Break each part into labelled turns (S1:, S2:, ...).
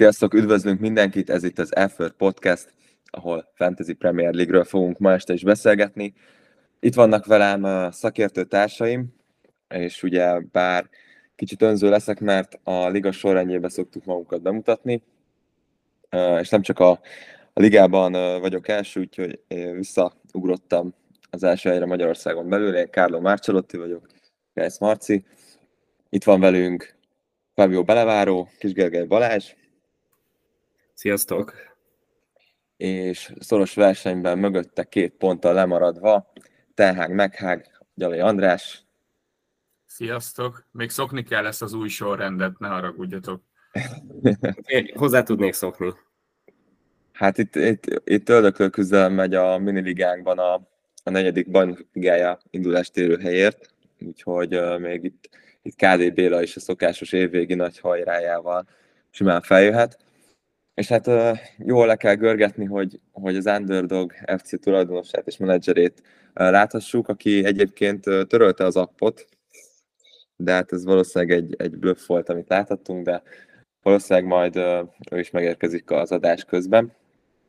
S1: Sziasztok, üdvözlünk mindenkit, ez itt az Effort Podcast, ahol Fantasy Premier League-ről fogunk ma este is beszélgetni. Itt vannak velem a szakértő társaim, és ugye bár kicsit önző leszek, mert a liga sorrendjébe szoktuk magunkat bemutatni, és nem csak a, a ligában vagyok első, úgyhogy visszaugrottam az első helyre Magyarországon belül, én Kárló Márcsalotti vagyok, Gász Marci. Itt van velünk Fábio Beleváró, Kisgergely Balázs.
S2: Sziasztok!
S1: És szoros versenyben mögötte két ponttal lemaradva Telhág Meghág, Gyalai András.
S3: Sziasztok! Még szokni kell ezt az új sorrendet, ne haragudjatok.
S2: Én hozzá tudnék szokni.
S1: Hát itt, itt, itt öldöklő küzdelem megy a miniligánkban a, a negyedik bajnokligája indulás helyért, úgyhogy uh, még itt, itt KD Béla is a szokásos évvégi nagy hajrájával simán feljöhet. És hát uh, jól le kell görgetni, hogy, hogy az Underdog FC tulajdonosát és menedzserét uh, láthassuk, aki egyébként törölte az appot, de hát ez valószínűleg egy, egy bluff volt, amit láthattunk, de valószínűleg majd uh, ő is megérkezik az adás közben.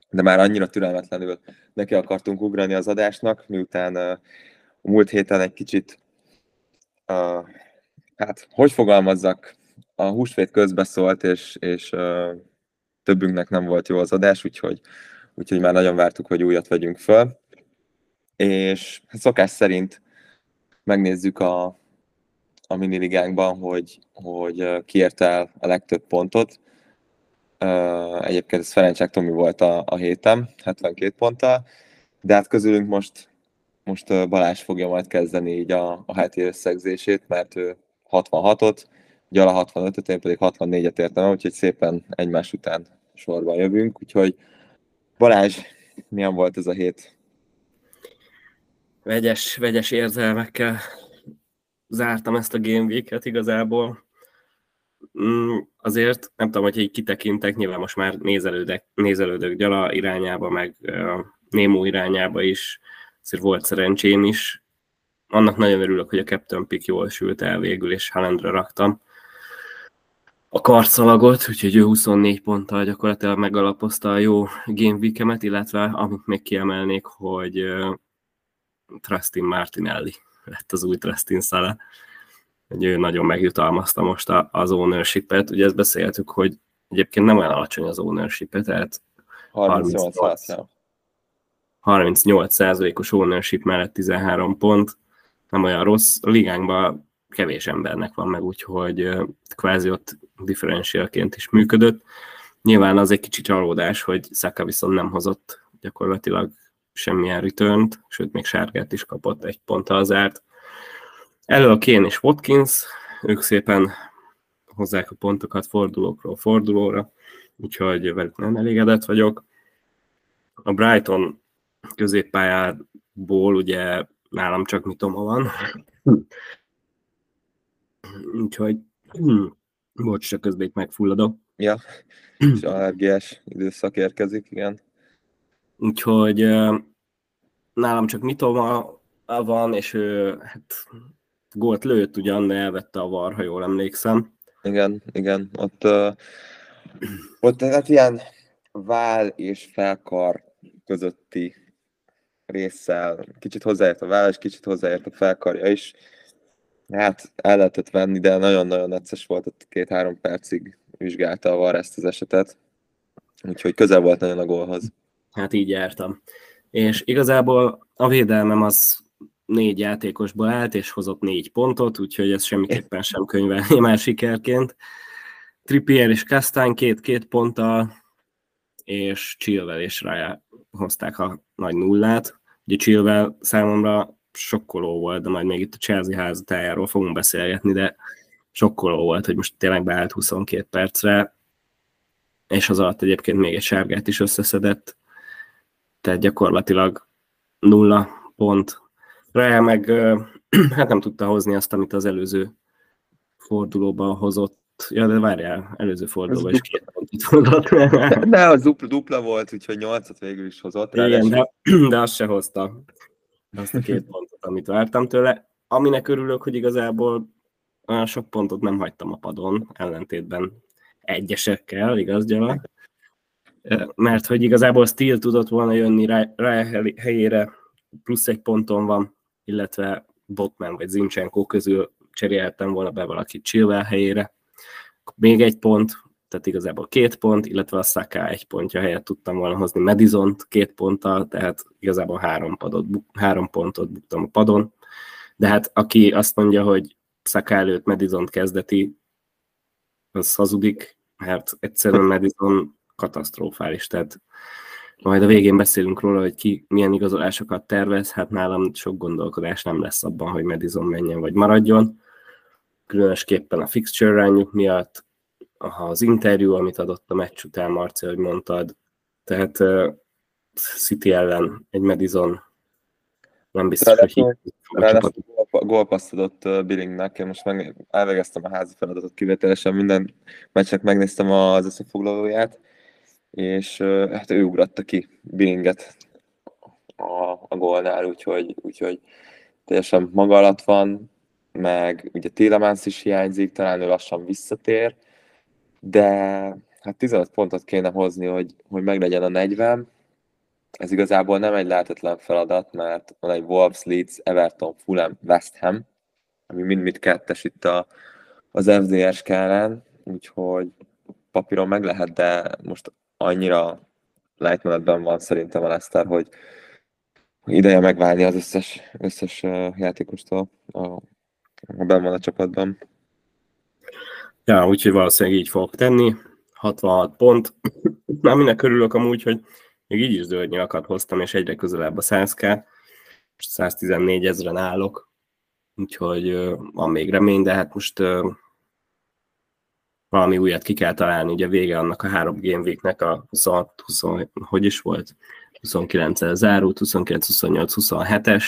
S1: De már annyira türelmetlenül neki akartunk ugrani az adásnak, miután a múlt héten egy kicsit, uh, hát hogy fogalmazzak, a húsvét közbeszólt, és, és uh, többünknek nem volt jó az adás, úgyhogy, úgyhogy már nagyon vártuk, hogy újat vegyünk föl. És szokás szerint megnézzük a, a miniligánkban, hogy, hogy ki érte el a legtöbb pontot. Egyébként ez Ferencsák Tomi volt a, a héten, 72 ponttal, de hát közülünk most, most Balázs fogja majd kezdeni így a, a heti összegzését, mert ő 66-ot, Gyala 65-öt, én pedig 64-et értem úgyhogy szépen egymás után sorban jövünk, úgyhogy Balázs, milyen volt ez a hét?
S2: Vegyes, vegyes érzelmekkel zártam ezt a Game Week-et igazából. Mm, azért nem tudom, hogy így kitekintek, nyilván most már nézelődök, nézelődök Gyala irányába, meg Némó irányába is, azért volt szerencsém is. Annak nagyon örülök, hogy a Captain Pick jól sült el végül, és Halendra raktam a karszalagot, úgyhogy ő 24 ponttal gyakorlatilag megalapozta a jó game week illetve amit még kiemelnék, hogy uh, Trustin Martinelli lett az új Trustin Szala. Hogy ő nagyon megjutalmazta most a, az ownership-et. Ugye ezt beszéltük, hogy egyébként nem olyan alacsony az ownership tehát 38, 38 százalékos ownership mellett 13 pont, nem olyan rossz. A ligánkban kevés embernek van meg, úgyhogy kvázi ott differencialként is működött. Nyilván az egy kicsit csalódás, hogy Saka viszont nem hozott gyakorlatilag semmilyen return sőt még sárgát is kapott egy ponttal zárt. Elő a Kane és Watkins, ők szépen hozzák a pontokat fordulókról fordulóra, úgyhogy velük nem elégedett vagyok. A Brighton középpályából ugye nálam csak mitoma van, úgyhogy bocs, csak közben megfulladok.
S1: Ja, és allergiás időszak érkezik, igen.
S2: Úgyhogy nálam csak mitoma van, és ő hát gólt lőtt ugyan, de elvette a var, ha jól emlékszem.
S1: Igen, igen, ott, uh, ott hát ilyen vál és felkar közötti résszel, kicsit hozzáért a váll, és kicsit hozzáért a felkarja is. Hát el lehetett venni, de nagyon-nagyon necces volt, ott két-három percig vizsgálta a VAR ezt az esetet. Úgyhogy közel volt nagyon a gólhoz.
S2: Hát így jártam. És igazából a védelmem az négy játékosból állt, és hozott négy pontot, úgyhogy ez semmiképpen sem könyvelni már sikerként. Trippier és Kastán két-két ponttal, és Chilwell és Raya hozták a nagy nullát. Ugye Chilwell számomra sokkoló volt, de majd még itt a Chelsea házatájáról fogunk beszélgetni, de sokkoló volt, hogy most tényleg beállt 22 percre, és az alatt egyébként még egy sárgát is összeszedett, tehát gyakorlatilag nulla pont. Rá meg hát nem tudta hozni azt, amit az előző fordulóban hozott. Ja, de várjál, előző fordulóban is két pontot hozott.
S1: Ne, az dupla, dupla volt, úgyhogy nyolcat végül is hozott.
S2: Igen, de, de azt se hozta azt a két pontot, amit vártam tőle. Aminek örülök, hogy igazából olyan sok pontot nem hagytam a padon, ellentétben egyesekkel, igaz, Gyala? Mert hogy igazából Steel tudott volna jönni rá, rá helyére, plusz egy ponton van, illetve Botman vagy Zinchenko közül cserélhettem volna be valakit Chilwell helyére. Még egy pont, tehát igazából két pont, illetve a Saka egy pontja helyett tudtam volna hozni madison két ponttal, tehát igazából három, padot, három pontot buktam a padon. De hát aki azt mondja, hogy Saka előtt madison kezdeti, az hazudik, mert egyszerűen Madison katasztrofális, tehát majd a végén beszélünk róla, hogy ki milyen igazolásokat tervez, hát nálam sok gondolkodás nem lesz abban, hogy Madison menjen vagy maradjon. Különösképpen a fixture rányuk miatt, az interjú, amit adott a meccs után, Marci, hogy mondtad, tehát uh, City ellen egy Madison nem biztos, hogy
S1: Ráadásul gólpaszt adott Billingnek, én most meg elvégeztem a házi feladatot kivételesen, minden meccsnek megnéztem az összefoglalóját, és hát ő ugratta ki Billinget a, a gólnál, úgyhogy, úgyhogy teljesen maga alatt van, meg ugye Télemánsz is hiányzik, talán ő lassan visszatér, de hát 15 pontot kéne hozni, hogy, hogy meglegyen a 40. Ez igazából nem egy lehetetlen feladat, mert van egy Wolves, Leeds, Everton, Fulham, West Ham, ami mind-mind kettes itt a, az FDR skálán, úgyhogy papíron meg lehet, de most annyira lejtmenetben van szerintem a Leicester, hogy ideje megválni az összes, összes játékostól, a, a benn van a csapatban.
S2: Ja, úgyhogy valószínűleg így fogok tenni. 66 pont. Már minek örülök amúgy, hogy még így is zöld hoztam, és egyre közelebb a 100k. 114 ezeren állok, úgyhogy van még remény, de hát most valami újat ki kell találni, ugye vége annak a három game weeknek a 26, 20, hogy is volt? 29-el zárult, 29, 28, 27-es,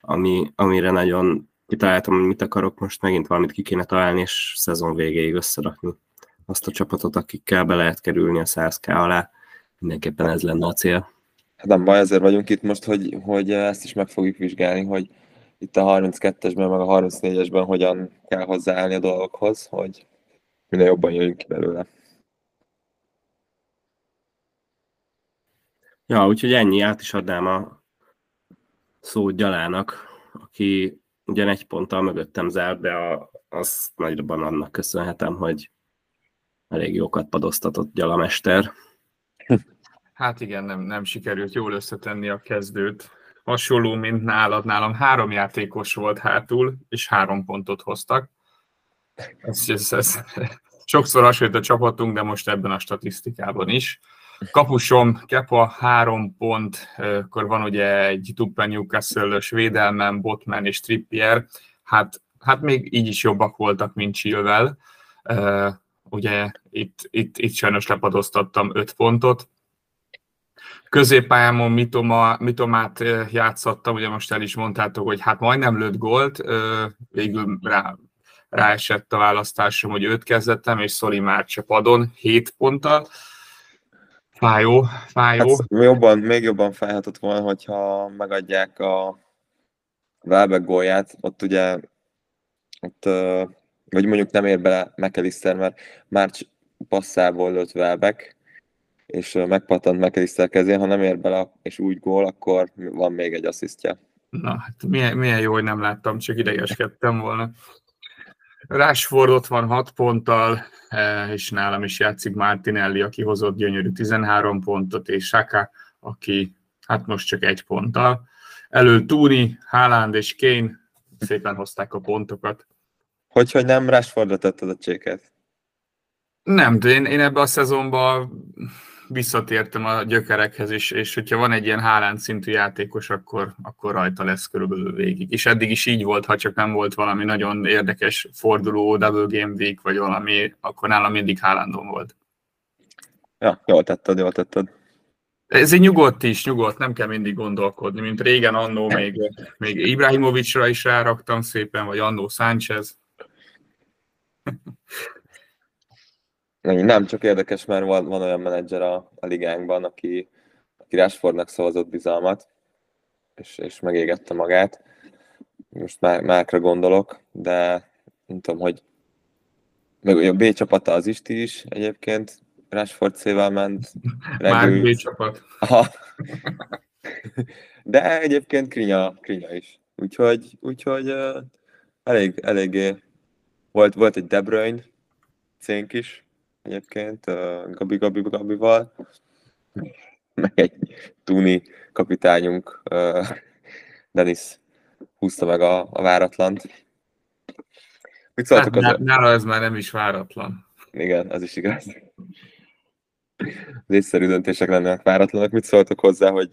S2: ami, amire nagyon kitaláltam, hogy mit akarok, most megint valamit ki kéne találni, és szezon végéig összerakni azt a csapatot, akikkel be lehet kerülni a 100k alá. Mindenképpen ez lenne a cél.
S1: Hát nem baj, ezért vagyunk itt most, hogy, hogy ezt is meg fogjuk vizsgálni, hogy itt a 32-esben, meg a 34-esben hogyan kell hozzáállni a dolgokhoz, hogy minél jobban jöjjünk ki belőle.
S2: Ja, úgyhogy ennyi, át is adnám a szót Gyalának, aki ugyan egy ponttal mögöttem zárt, de a, azt nagyban annak köszönhetem, hogy elég jókat padoztatott Gyalamester.
S3: Hát igen, nem, nem sikerült jól összetenni a kezdőt. Hasonló, mint nálad, nálam három játékos volt hátul, és három pontot hoztak. Ez, ez, ez, sokszor hasonlít a csapatunk, de most ebben a statisztikában is. Kapusom, Kepa három pont, akkor van ugye egy Tuppen Newcastle-ös védelmem, Botman és Trippier, hát, hát még így is jobbak voltak, mint Chilwell. Ugye itt, itt, itt sajnos lepadoztattam öt pontot. Középpályámon Mitoma, Mitomát játszottam, ugye most el is mondtátok, hogy hát majdnem lőtt gólt, végül rá, ráesett a választásom, hogy őt kezdettem, és Szoli már padon 7 ponttal. Fájó, fájó. Hát,
S1: jobban, még jobban fájhatott volna, hogyha megadják a Welbeck gólját, ott ugye ott, vagy mondjuk nem ér bele McAllister, mert már passzából lőtt Welbeck, és megpattant McAllister kezén, ha nem ér bele, és úgy gól, akkor van még egy asszisztja.
S3: Na, hát milyen, milyen jó, hogy nem láttam, csak idegeskedtem volna. Rashford ott van 6 ponttal, eh, és nálam is játszik Martinelli, aki hozott gyönyörű 13 pontot, és Saka, aki hát most csak egy ponttal. Elől Tuni, Haaland és Kane szépen hozták a pontokat.
S1: Hogy, hogy nem Rashfordra tetted a cséket?
S3: Nem, de én, én ebbe a szezonban visszatértem a gyökerekhez, és, és hogyha van egy ilyen hálán szintű játékos, akkor, akkor rajta lesz körülbelül végig. És eddig is így volt, ha csak nem volt valami nagyon érdekes forduló, double game week, vagy valami, akkor nálam mindig hálándon volt.
S1: Ja, jól tetted, jól tetted.
S3: Ez egy nyugodt is, nyugodt, nem kell mindig gondolkodni, mint régen annó még, még Ibrahimovicsra is ráraktam szépen, vagy annó Sánchez.
S1: Nem, csak érdekes, mert van, van olyan menedzser a, a ligánkban, aki, aki Rashfordnak szavazott bizalmat, és, és megégette magát. Most már Mákra gondolok, de nem tudom, hogy meg a B csapata az Isti is egyébként, Rashford szével ment.
S3: Már B csapat.
S1: Aha. De egyébként Krinya, Krinya is. Úgyhogy, úgyhogy uh, elég, eléggé volt, volt egy De Bruyne cénk is egyébként, Gabi Gabi Gabival, meg egy Tuni kapitányunk, Denis húzta meg a, a váratlant.
S3: Mit szóltok hát, az... Nála ez már nem is váratlan.
S1: Igen, az is igaz. Az észszerű döntések lennének váratlanak. Mit szóltok hozzá, hogy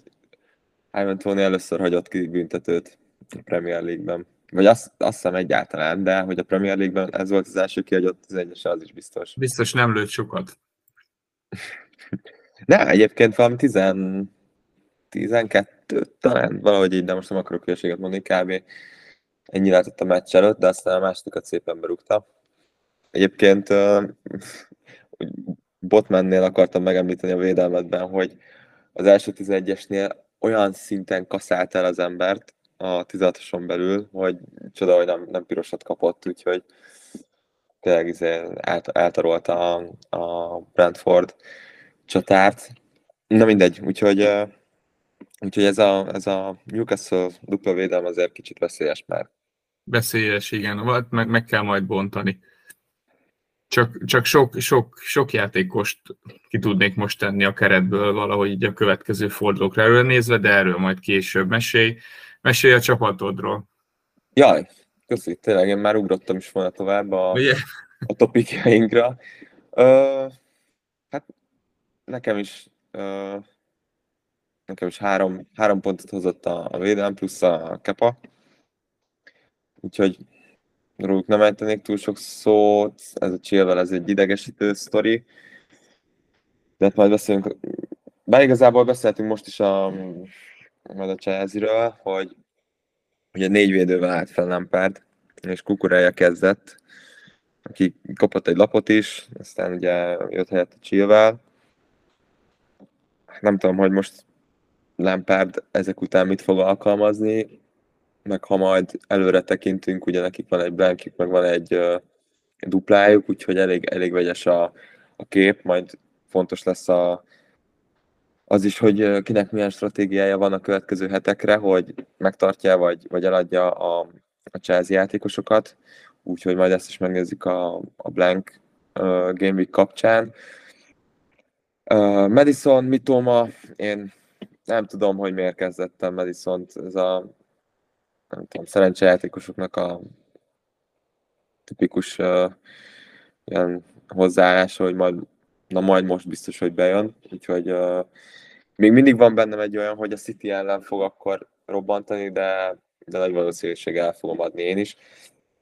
S1: Ivan Tony először hagyott ki büntetőt a Premier League-ben? Vagy azt, azt hiszem egyáltalán, de hogy a Premier League-ben ez volt az első kihagyott az egyes, az is biztos.
S3: Biztos nem lőtt sokat.
S1: ne, egyébként valami 10, 12 talán, valahogy így, de most nem akarok hülyeséget mondani, kb. ennyi lehetett a meccs előtt, de aztán a másodikat szépen berúgta. Egyébként uh, Botmannél akartam megemlíteni a védelmetben, hogy az első 11-esnél olyan szinten kaszált el az embert a 16-oson belül, hogy csoda, hogy nem, nem pirosat kapott, úgyhogy tényleg izé át, eltarolta a, a Brentford csatárt. Na mindegy, úgyhogy, úgyhogy ez, a, ez a Newcastle dupla védelem azért kicsit veszélyes már.
S3: Veszélyes, igen, meg, meg kell majd bontani. Csak, csak sok, sok, sok játékost ki tudnék most tenni a keretből valahogy így a következő fordulókra nézve, de erről majd később mesélj. Mesélj a csapatodról.
S1: Jaj, köszi, tényleg én már ugrottam is volna tovább a, a topikjainkra. Ö, hát nekem is ö, nekem is három, három pontot hozott a, a védelem plusz a kepa. Úgyhogy róluk nem ejtenék túl sok szót, ez a Chilwell, ez egy idegesítő sztori, de hát majd beszélünk, bár igazából beszéltünk most is a, majd a chelsea hogy ugye négy védővel állt fel Lampard, és Kukureja kezdett, aki kapott egy lapot is, aztán ugye jött helyett a Chilwell. Nem tudom, hogy most Lampard ezek után mit fog alkalmazni, meg ha majd előre tekintünk, ugye nekik van egy blankik, meg van egy uh, duplájuk, úgyhogy elég, elég vegyes a, a kép, majd fontos lesz a, az is, hogy kinek milyen stratégiája van a következő hetekre, hogy megtartja vagy, vagy eladja a, a Chelsea játékosokat, úgyhogy majd ezt is megnézzük a, a Blank uh, Game Week kapcsán. Uh, Madison, Mitoma, én nem tudom, hogy miért kezdettem Madison-t, ez a nem tudom, szerencsejátékosoknak a tipikus uh, ilyen hozzáállása, hogy majd, na majd most biztos, hogy bejön, úgyhogy uh, még mindig van bennem egy olyan, hogy a City ellen fog akkor robbantani, de, de nagy valószínűség el fogom adni én is.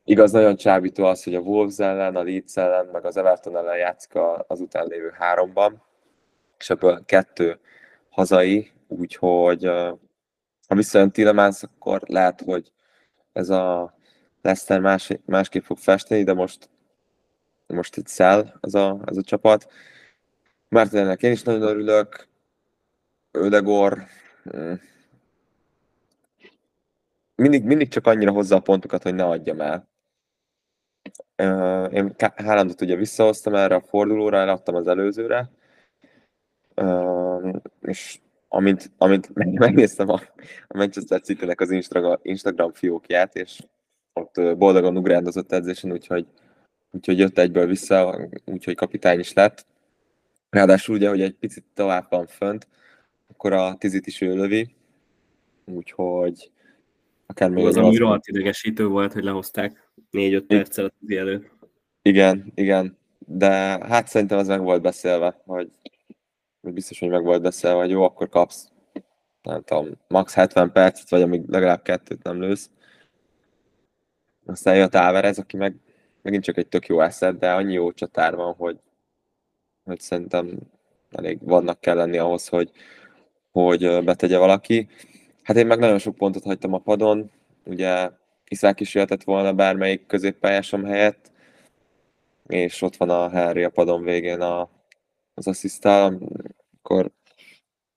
S1: Igaz, nagyon csábító az, hogy a Wolves ellen, a Leeds ellen, meg az Everton ellen játszik az után lévő háromban, és ebből kettő hazai, úgyhogy uh, ha visszajön Tillemans, akkor lehet, hogy ez a Leicester más, másképp fog festeni, de most, most itt száll ez a, ez a csapat. Mártennek én is nagyon örülök. Ödegor mm. mindig, mindig csak annyira hozza a pontokat, hogy ne adjam el. Én Haalandot ugye visszahoztam erre a fordulóra, eladtam az előzőre, és amint, amint megnéztem a, a Manchester City-nek az Instagram, Instagram fiókját, és ott boldogan ugrándozott edzésen, úgyhogy, úgyhogy jött egyből vissza, úgyhogy kapitány is lett. Ráadásul ugye, hogy egy picit tovább van fönt, akkor a tizit is ő lövi, úgyhogy
S2: akár még az, ami rohadt idegesítő volt, hogy lehozták 4-5 perccel a tizi előtt.
S1: Igen, igen, de hát szerintem az meg volt beszélve, hogy biztos, hogy meg volt beszélve, hogy jó, akkor kapsz, nem tudom, max 70 percet, vagy amíg legalább kettőt nem lősz. Aztán jött Áverez, aki meg megint csak egy tök jó eszed, de annyi jó csatár van, hogy, hogy szerintem elég vannak kell lenni ahhoz, hogy, hogy betegye valaki. Hát én meg nagyon sok pontot hagytam a padon, ugye Iszák is jöhetett volna bármelyik középpályásom helyett, és ott van a Harry a padon végén a, az asszisztál, akkor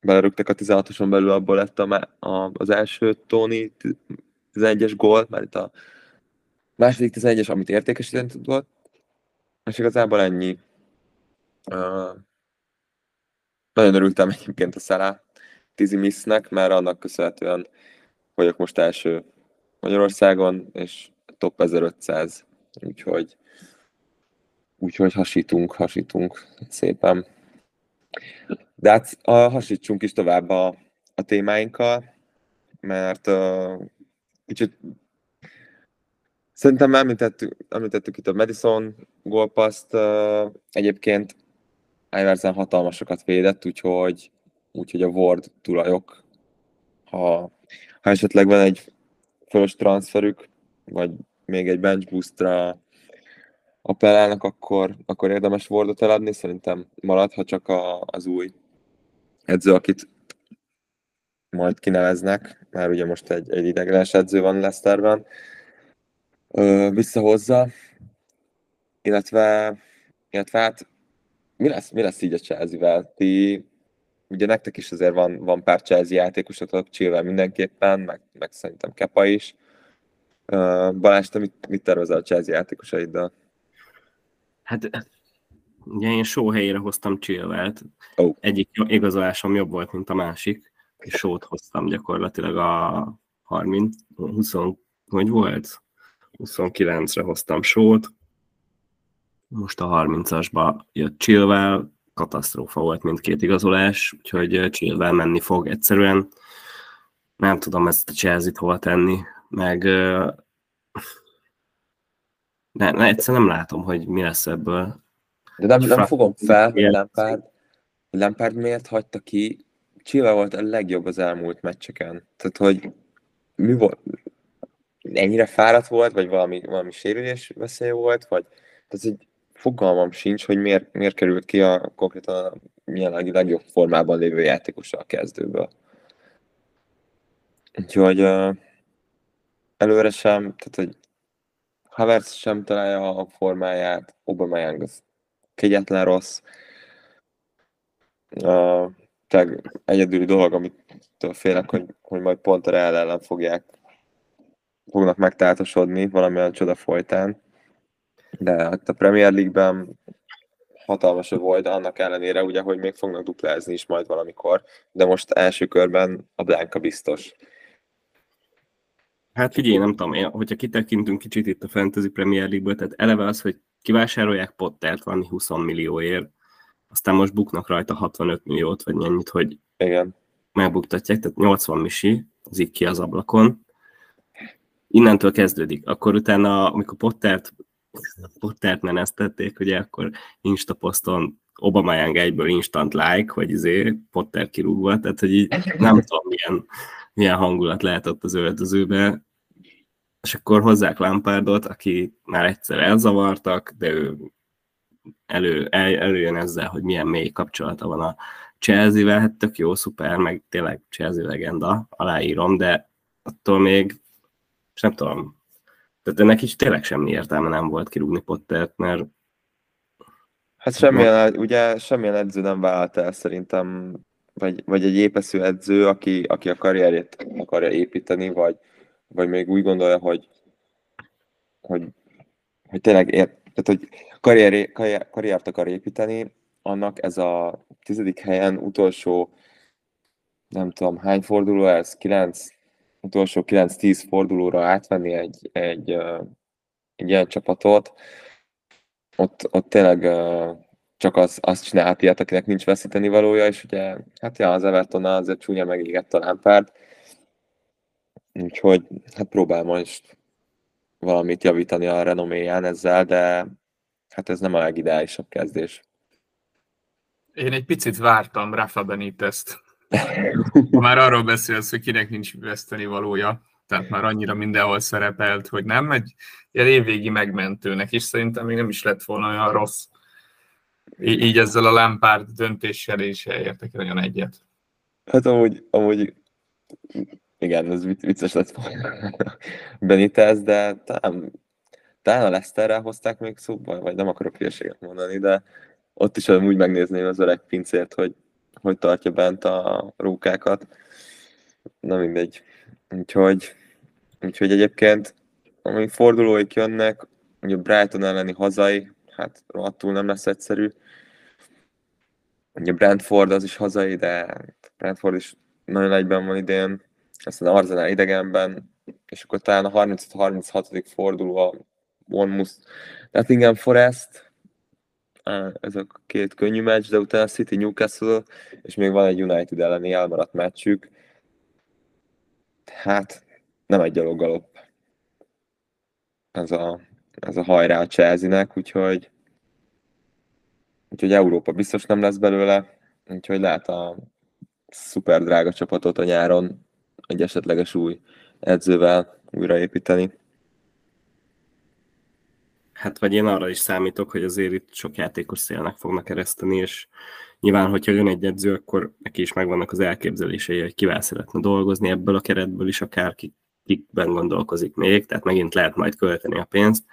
S1: belerúgtak a 16-oson belül, abból lett a, a, az első Tony 11-es gól, mert itt a második 11-es, amit értékesíteni tudott, És igazából ennyi. Uh, nagyon örültem egyébként a Szalá Tizi Missnek, mert annak köszönhetően vagyok most első Magyarországon, és top 1500, úgyhogy úgyhogy hasítunk, hasítunk szépen. De hát a, hasítsunk is tovább a, a témáinkkal, mert uh, kicsit szerintem említettük, említettük itt a Madison gólpaszt, egyébként Iverson hatalmasokat védett, úgyhogy, úgyhogy a Ward tulajok, ha, ha esetleg van egy fölös transferük, vagy még egy bench boostra appellálnak, akkor, akkor érdemes Wardot eladni, szerintem marad, ha csak a, az új edző, akit majd kineveznek, már ugye most egy, egy ideglenes edző van Leicesterben, visszahozza, illetve, illetve hát mi lesz, mi lesz így a Chelsea-vel? Ti, ugye nektek is azért van, van pár Chelsea játékosotok, Chilwell mindenképpen, meg, meg szerintem Kepa is. Uh, Balázs, te mit, mit tervezel a Chelsea játékosaiddal?
S2: Hát ugye én show helyére hoztam Chilwell-t.
S1: Oh.
S2: Egyik igazolásom jobb volt, mint a másik, és show hoztam gyakorlatilag a 30, 20, hogy volt? 29-re hoztam show most a 30-asba jött Chilwell, katasztrófa volt mindkét igazolás, úgyhogy Chilwell menni fog egyszerűen. Nem tudom ezt a Chelsea-t hova tenni, meg ne, ne, egyszerűen nem látom, hogy mi lesz ebből.
S1: De nem, nem fogom fel, hogy Lampard, Lampard miért hagyta ki. Chilwell volt a legjobb az elmúlt meccseken. Tehát, hogy mi volt? Ennyire fáradt volt, vagy valami, valami sérülés veszély volt, vagy tehát, hogy fogalmam sincs, hogy miért, miért került ki a konkrétan a jelenlegi legjobb formában lévő játékos a kezdőből. Úgyhogy uh, előre sem, tehát hogy Havertz sem találja a formáját, Aubameyang az kegyetlen rossz. Uh, tehát egyedüli dolog, amit félek, hogy, hogy majd pont a Real ellen fogják fognak megtáltosodni valamilyen csoda folytán de hát a Premier League-ben hatalmas volt, annak ellenére ugye, hogy még fognak duplázni is majd valamikor, de most első körben a Blanka biztos.
S2: Hát figyelj, nem tudom, én, hogyha kitekintünk kicsit itt a Fantasy Premier League-ből, tehát eleve az, hogy kivásárolják Pottert valami 20 millióért, aztán most buknak rajta 65 milliót, vagy ennyit, hogy
S1: Igen.
S2: megbuktatják, tehát 80 misi, az így ki az ablakon. Innentől kezdődik. Akkor utána, amikor Pottert Pottert menesztették, ugye akkor Insta poszton Obama Young egyből instant like, hogy izé Potter kirúgva, tehát hogy így nem tudom, milyen, milyen hangulat lehet ott az öltözőbe, és akkor hozzák Lampardot, aki már egyszer elzavartak, de ő elő, el, előjön ezzel, hogy milyen mély kapcsolata van a Chelsea-vel, hát tök jó, szuper, meg tényleg Chelsea legenda, aláírom, de attól még, és nem tudom, tehát ennek is tényleg semmi értelme nem volt kirúgni Pottert, mert
S1: Hát semmilyen, ugye semmilyen edző nem vállalt el szerintem, vagy, vagy egy épesző edző, aki, aki a karrierét akarja építeni, vagy, vagy még úgy gondolja, hogy, hogy, hogy tényleg ért, tehát, hogy karrier, karrier, karriert akar építeni, annak ez a tizedik helyen utolsó, nem tudom hány forduló ez, kilenc, utolsó 9-10 fordulóra átvenni egy, egy, egy ilyen csapatot, ott, ott tényleg csak az, azt csinálhat ilyet, akinek nincs veszíteni valója, és ugye, hát ja, az Everton azért csúnya megégett a Lampard, úgyhogy hát próbál most valamit javítani a renoméján ezzel, de hát ez nem a legideálisabb kezdés.
S3: Én egy picit vártam Rafa Benitez-t már arról beszélsz, hogy kinek nincs veszteni valója, tehát már annyira mindenhol szerepelt, hogy nem egy ilyen évvégi megmentőnek, és szerintem még nem is lett volna olyan rossz. Í- így ezzel a Lampard döntéssel is értek nagyon egyet.
S1: Hát amúgy, amúgy igen, ez vicces lett volna Benitez, de talán, talán a Leicesterrel hozták még szóba, vagy nem akarok hülyeséget mondani, de ott is úgy megnézném az öreg pincért, hogy hogy tartja bent a rókákat. Na mindegy. Úgyhogy, úgyhogy egyébként, ami fordulóik jönnek, ugye Brighton elleni hazai, hát rohadtul nem lesz egyszerű. Ugye Brentford az is hazai, de Brentford is nagyon egyben van idén, aztán Arzenál idegenben, és akkor talán a 35-36. forduló a Bournemouth Nottingham Forest, ez a két könnyű meccs, de utána City Newcastle, és még van egy United elleni elmaradt meccsük. Hát nem egy gyaloggalop ez a, ez a hajrá a Chelsea-nek, úgyhogy úgyhogy Európa biztos nem lesz belőle, úgyhogy lehet a szuper drága csapatot a nyáron egy esetleges új edzővel újraépíteni.
S2: Hát vagy én arra is számítok, hogy azért itt sok játékos szélnek fognak ereszteni, és nyilván, hogyha jön egy edző, akkor neki is megvannak az elképzelései, hogy kivel szeretne dolgozni ebből a keretből is, akár ki, kikben gondolkozik még, tehát megint lehet majd költeni a pénzt.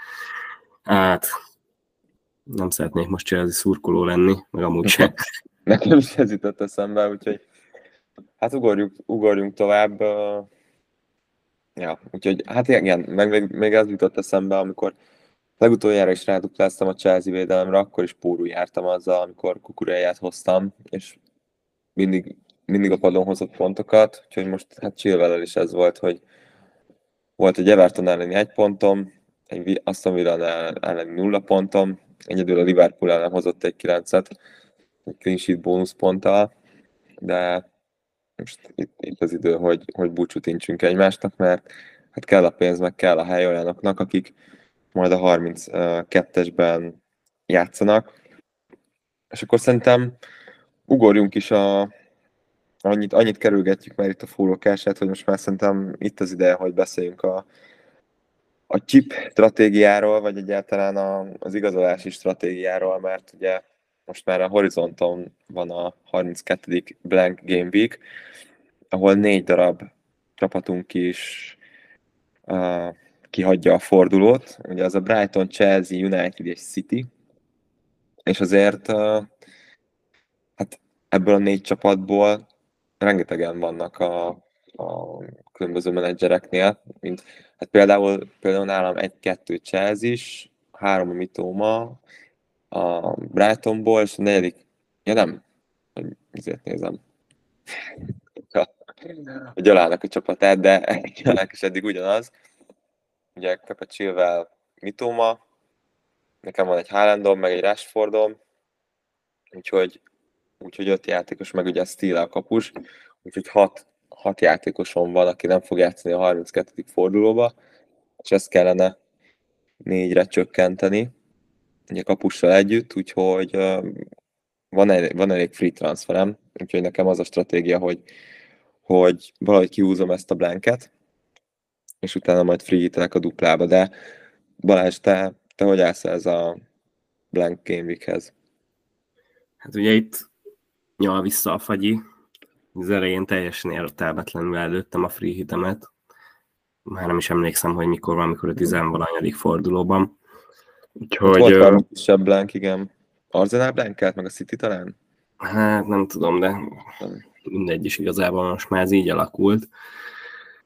S2: Hát nem szeretnék most Chelsea szurkoló lenni, meg amúgy sem.
S1: Nekem is ez jutott eszembe, úgyhogy hát ugorjuk, ugorjunk tovább. Ja, úgyhogy hát igen, meg még, még ez jutott eszembe, amikor legutoljára is rádupláztam a Chelsea védelemre, akkor is pórul jártam azzal, amikor kukuráját hoztam, és mindig, mindig a padon hozott pontokat, úgyhogy most hát Chilwell is ez volt, hogy volt egy Everton elleni egy pontom, egy Aston Villa elleni nulla pontom, egyedül a Liverpool ellen hozott egy 9-et, egy clean sheet bónuszponttal, de most itt, itt az idő, hogy, hogy búcsút intsünk egymásnak, mert hát kell a pénz, meg kell a hely olyanoknak, akik majd a 32-esben játszanak. És akkor szerintem ugorjunk is a, annyit, annyit kerülgetjük már itt a fúrókását, hogy most már szerintem itt az ideje, hogy beszéljünk a, a chip stratégiáról, vagy egyáltalán a, az igazolási stratégiáról, mert ugye most már a horizonton van a 32. Blank Game Week, ahol négy darab csapatunk is uh, kihagyja a fordulót. Ugye az a Brighton, Chelsea, United és City. És azért hát ebből a négy csapatból rengetegen vannak a, a különböző menedzsereknél, mint hát például, például nálam egy-kettő Chelsea is, három a Mitoma, a Brightonból, és a negyedik, ja nem, ezért nézem, a Gyalának a csapatát, de Gyalának is eddig ugyanaz. Ugye Pepe Chilwell, Mitoma, nekem van egy Haalandom, meg egy Rashfordom, úgyhogy, úgyhogy öt játékos, meg ugye a Steel a kapus, úgyhogy hat, hat játékosom van, aki nem fog játszani a 32. fordulóba, és ezt kellene négyre csökkenteni, ugye kapussal együtt, úgyhogy van elég, van elég free transferem, úgyhogy nekem az a stratégia, hogy, hogy valahogy kihúzom ezt a blanket, és utána majd free a duplába, de Balázs, te, te hogy állsz ez a blank game weekhez?
S2: Hát ugye itt nyal vissza a fagyi, az elején teljesen értelmetlenül előttem a free hitemet, már nem is emlékszem, hogy mikor van, mikor a tizenvalanyadik fordulóban.
S1: Úgyhogy... Volt valami kisebb blank, igen. Arsenal blankelt, meg a City talán?
S2: Hát nem tudom, de mindegy is igazából most már ez így alakult.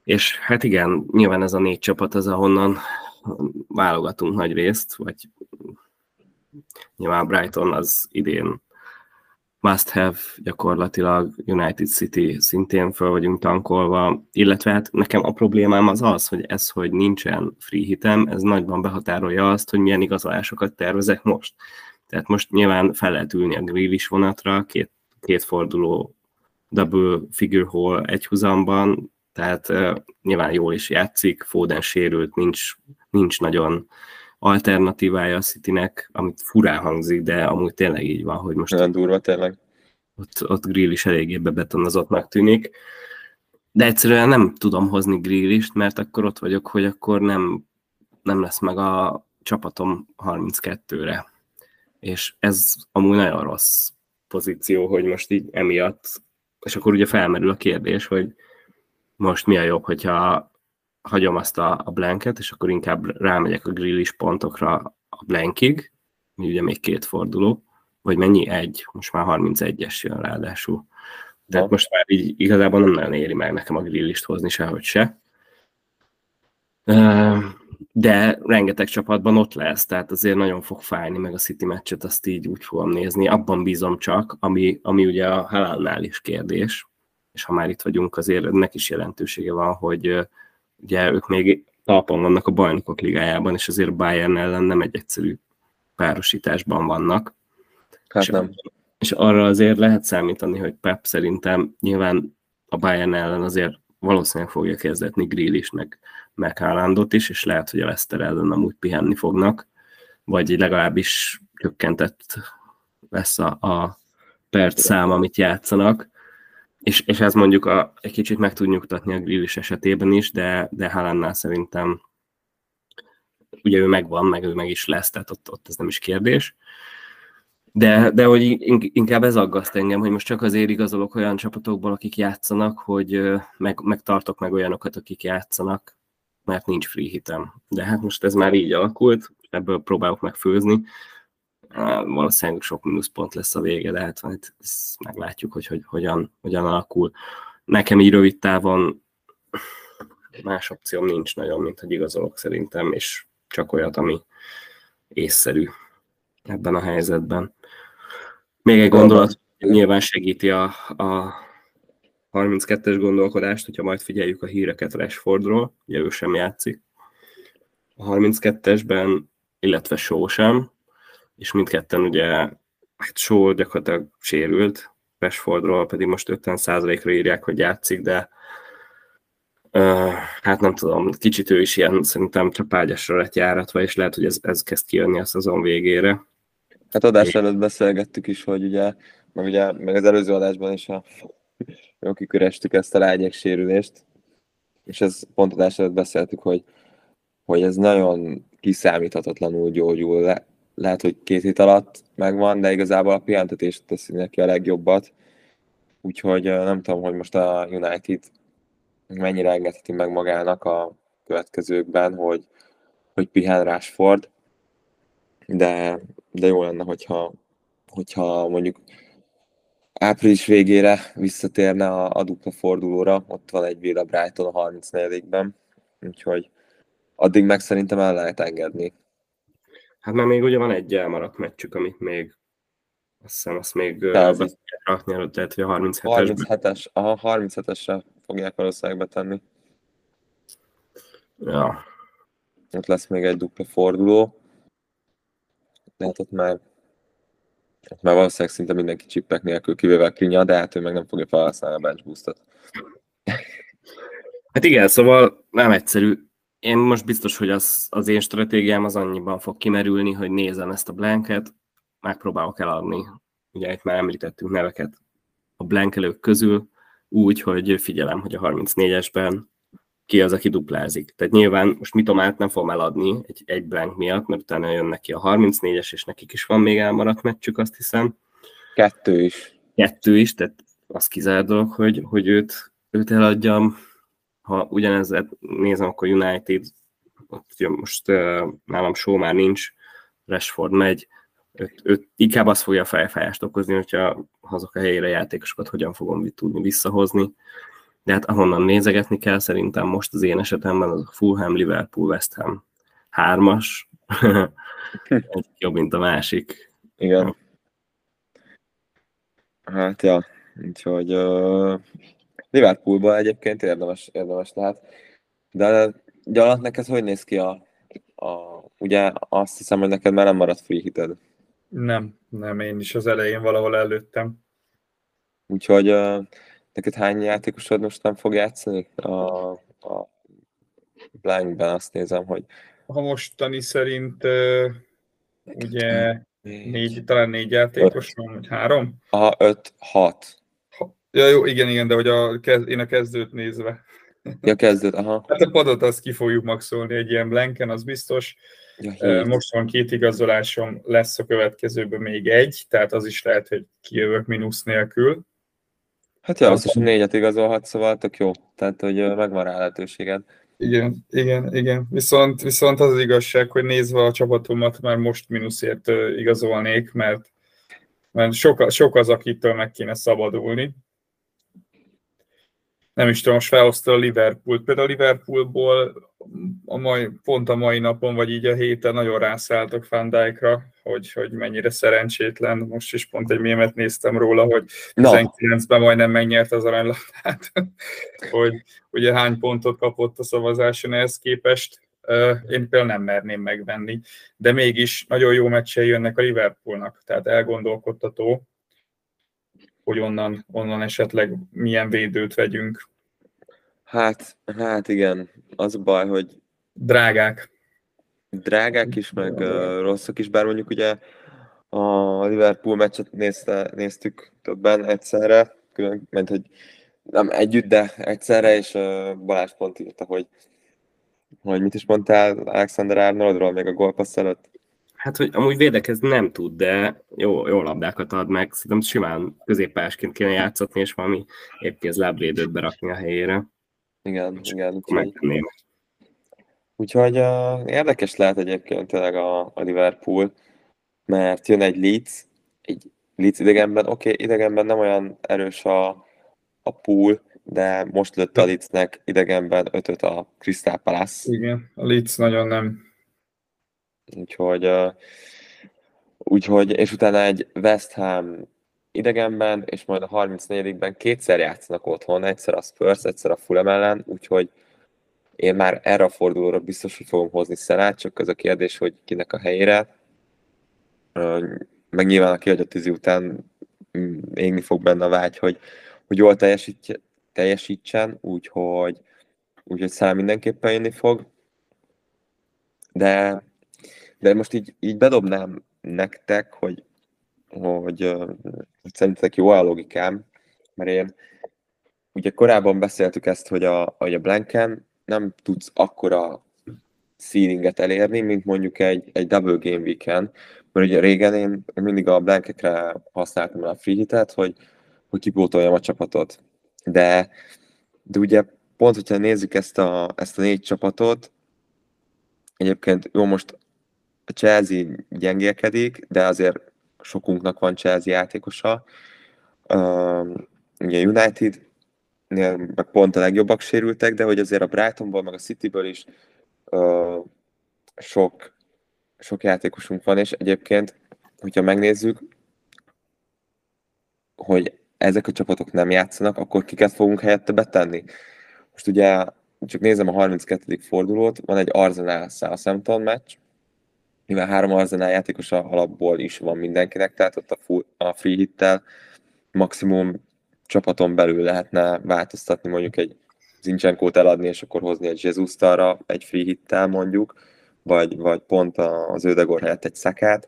S2: És hát igen, nyilván ez a négy csapat az, ahonnan válogatunk nagy részt, vagy nyilván Brighton az idén must have gyakorlatilag United City szintén föl vagyunk tankolva, illetve hát nekem a problémám az az, hogy ez, hogy nincsen free hitem, ez nagyban behatárolja azt, hogy milyen igazolásokat tervezek most. Tehát most nyilván fel lehet ülni a is vonatra, két, két forduló double figure hole egy huzamban, tehát uh, nyilván jól is játszik, Foden sérült, nincs, nincs nagyon alternatívája a Citynek, amit furán hangzik, de amúgy tényleg így van, hogy most...
S1: Nagyon durva tényleg.
S2: Ott, ott grill is eléggé bebetonozottnak tűnik. De egyszerűen nem tudom hozni grillist, mert akkor ott vagyok, hogy akkor nem, nem lesz meg a csapatom 32-re. És ez amúgy nagyon rossz pozíció, hogy most így emiatt, és akkor ugye felmerül a kérdés, hogy most mi a jobb, hogyha hagyom azt a, a blanket, és akkor inkább rámegyek a grillis pontokra a blankig, ugye még két forduló, vagy mennyi? Egy, most már 31-es jön ráadásul. De hát most már így igazából nem nagyon éri meg nekem a grillist hozni sehogy se. de rengeteg csapatban ott lesz, tehát azért nagyon fog fájni, meg a City meccset azt így úgy fogom nézni. Abban bízom csak, ami, ami ugye a Halálnál is kérdés, és ha már itt vagyunk, azért ennek is jelentősége van, hogy ugye ők még talpon vannak a bajnokok ligájában, és azért Bayern ellen nem egy egyszerű párosításban vannak.
S1: Hát
S2: és,
S1: nem.
S2: És arra azért lehet számítani, hogy Pep szerintem nyilván a Bayern ellen azért valószínűleg fogja kezdetni Grealishnek meg Haalandot is, és lehet, hogy a Leicester ellen amúgy pihenni fognak, vagy legalábbis csökkentett lesz a, a perc szám, amit játszanak, és, és ez mondjuk a, egy kicsit meg tud nyugtatni a Grealish esetében is, de, de Haalandnál szerintem ugye ő megvan, meg ő meg is lesz, tehát ott, ott ez nem is kérdés. De, de hogy inkább ez aggaszt engem, hogy most csak azért igazolok olyan csapatokból, akik játszanak, hogy meg, meg tartok meg olyanokat, akik játszanak, mert nincs free hitem. De hát most ez már így alakult, ebből próbálok megfőzni. Valószínűleg sok mínuszpont lesz a vége, de hát majd ezt meglátjuk, hogy, hogy hogyan, hogyan alakul. Nekem így rövid távon más opcióm nincs nagyon, mint hogy igazolok szerintem, és csak olyat, ami észszerű ebben a helyzetben. Még egy gondolat, nyilván segíti a, a 32-es gondolkodást, hogyha majd figyeljük a híreket Rashfordról, ugye ő sem játszik. A 32-esben, illetve Shaw sem, és mindketten ugye, hát Shaw gyakorlatilag sérült, Rashfordról pedig most 50%-ra írják, hogy játszik, de uh, hát nem tudom, kicsit ő is ilyen szerintem csapágyasra lett járatva, és lehet, hogy ez, ez kezd kijönni a szezon végére.
S1: Hát adás előtt beszélgettük is, hogy ugye, meg ugye, meg az előző adásban is a jó kikörestük ezt a lágyek sérülést, és ez pont adás előtt beszéltük, hogy, hogy ez nagyon kiszámíthatatlanul gyógyul le. Lehet, hogy két hét alatt megvan, de igazából a pihentetés teszi neki a legjobbat. Úgyhogy nem tudom, hogy most a United mennyire engedheti meg magának a következőkben, hogy, hogy pihen Rashford, de, de jó lenne, hogyha, hogyha mondjuk április végére visszatérne a, a dupla fordulóra, ott van egy Villa Brighton a 34-ben, úgyhogy addig meg szerintem el lehet engedni.
S2: Hát már még ugye van egy elmaradt meccsük, amit még azt hiszem, azt még rakni előtt, tehát hogy a 37-es.
S1: 37-es, aha, 37-esre fogják valószínűleg betenni.
S2: Ja.
S1: Ott lesz még egy dupla forduló. Lehet ott már ott már valószínűleg szinte mindenki csippek nélkül, kivéve a Klinya, de hát ő meg nem fogja felhasználni a bench boostot.
S2: Hát igen, szóval nem egyszerű. Én most biztos, hogy az, az én stratégiám az annyiban fog kimerülni, hogy nézem ezt a blanket, megpróbálok eladni. Ugye itt már említettünk neveket a blankelők közül, úgy, hogy figyelem, hogy a 34-esben ki az, aki duplázik. Tehát nyilván most mitomát nem fogom eladni egy, egy blank miatt, mert utána jön neki a 34-es, és nekik is van még elmaradt meccsük, azt hiszem.
S1: Kettő is.
S2: Kettő is, tehát az kizárt dolog, hogy, hogy őt, őt eladjam. Ha ugyanezzel nézem, akkor United, ott jön most uh, nálam show már nincs, Rashford megy, őt, őt inkább azt fogja fejfájást okozni, hogyha azok a helyére játékosokat hogyan fogom tudni visszahozni de hát ahonnan nézegetni kell, szerintem most az én esetemben az a Fulham, Liverpool, West Ham hármas, egy jobb, mint a másik.
S1: Igen. Hát ja, úgyhogy uh, Liverpoolban egyébként érdemes, érdemes lehet. De gyalat neked hogy néz ki a, a, ugye azt hiszem, hogy neked már nem maradt free hited.
S3: Nem, nem, én is az elején valahol előttem.
S1: Úgyhogy uh, Neked hány játékosod most nem fog játszani? A, a Blankben azt nézem, hogy...
S3: Ha mostani szerint uh, ugye négy, talán négy játékos van, vagy három?
S1: Aha, öt, hat.
S3: Ja, jó, igen, igen, de hogy a, én a kezdőt nézve.
S1: Ja, kezdőt, aha.
S3: Hát a padot azt ki fogjuk maxolni egy ilyen blanken, az biztos. Ja, Most van két igazolásom, lesz a következőben még egy, tehát az is lehet, hogy kijövök mínusz nélkül.
S1: Hát ja, azt is négyet igazolhat, szóval tök jó. Tehát, hogy megvan rá lehetőséged.
S3: Igen, igen, igen. Viszont, viszont az az igazság, hogy nézve a csapatomat már most mínuszért igazolnék, mert, mert sok, sok az, akitől meg kéne szabadulni. Nem is tudom, most felhozta a Liverpool. Például a Liverpoolból a mai, pont a mai napon, vagy így a héten nagyon rászálltok Van Dijkra, hogy, hogy mennyire szerencsétlen. Most is pont egy mémet néztem róla, hogy 19-ben majdnem megnyert az aranylapát, hogy ugye hány pontot kapott a szavazáson ehhez képest. Én például nem merném megvenni, de mégis nagyon jó meccsei jönnek a Liverpoolnak, tehát elgondolkodtató, hogy onnan, onnan esetleg milyen védőt vegyünk.
S1: Hát, hát igen, az a baj, hogy
S3: drágák.
S1: Drágák is, meg uh, rosszak is, bár mondjuk ugye a Liverpool meccset nézte, néztük többen egyszerre, külön, mert hogy nem együtt, de egyszerre, és uh, Balázs pont írta, hogy, hogy mit is mondtál Alexander Arnoldról még a gólpassz előtt?
S2: Hát, hogy amúgy védekezni nem tud, de jó, jó labdákat ad meg. Szerintem simán középpásként kéne játszatni, és valami éppkéz lábvédőt berakni a helyére.
S1: Igen, igen. Úgyhogy, úgyhogy uh, érdekes lehet egyébként tényleg a, a Liverpool, mert jön egy Leeds, egy Leeds idegenben, oké, okay, idegenben nem olyan erős a, a pool, de most lőtt a Leedsnek idegenben ötöt a Crystal Palace.
S3: Igen, a Leeds nagyon nem
S1: Úgyhogy, uh, úgyhogy, és utána egy West Ham idegenben, és majd a 34-ben kétszer játszanak otthon, egyszer a Spurs, egyszer a Fulham ellen, úgyhogy én már erre a fordulóra biztos, hogy fogom hozni Szelát, csak az a kérdés, hogy kinek a helyére. Meg nyilván a kiadott után mm, égni fog benne a vágy, hogy, hogy jól teljesítsen, úgyhogy, úgyhogy szám mindenképpen jönni fog. De de most így, így bedobnám nektek, hogy, hogy, hogy szerintetek jó a logikám, mert én ugye korábban beszéltük ezt, hogy a, hogy a Blanken nem tudsz akkora seedinget elérni, mint mondjuk egy, egy double game weekend, mert ugye régen én mindig a blankekre használtam a free hitet, hogy, hogy kipótoljam a csapatot. De, de ugye pont, hogyha nézzük ezt a, ezt a négy csapatot, egyébként jó, most a Chelsea gyengélkedik, de azért sokunknak van Chelsea játékosa. Uh, ugye United meg pont a legjobbak sérültek, de hogy azért a Brightonból, meg a Cityből is uh, sok, sok játékosunk van, és egyébként, hogyha megnézzük, hogy ezek a csapatok nem játszanak, akkor kiket fogunk helyette betenni? Most ugye csak nézem a 32. fordulót, van egy Arsenal Southampton meccs, mivel három Arsenal játékos alapból is van mindenkinek, tehát ott a, full, a free hittel maximum csapaton belül lehetne változtatni, mondjuk egy Zincsenkót eladni, és akkor hozni egy jesus arra egy free hittel mondjuk, vagy, vagy pont az Ödegor helyett egy szakát.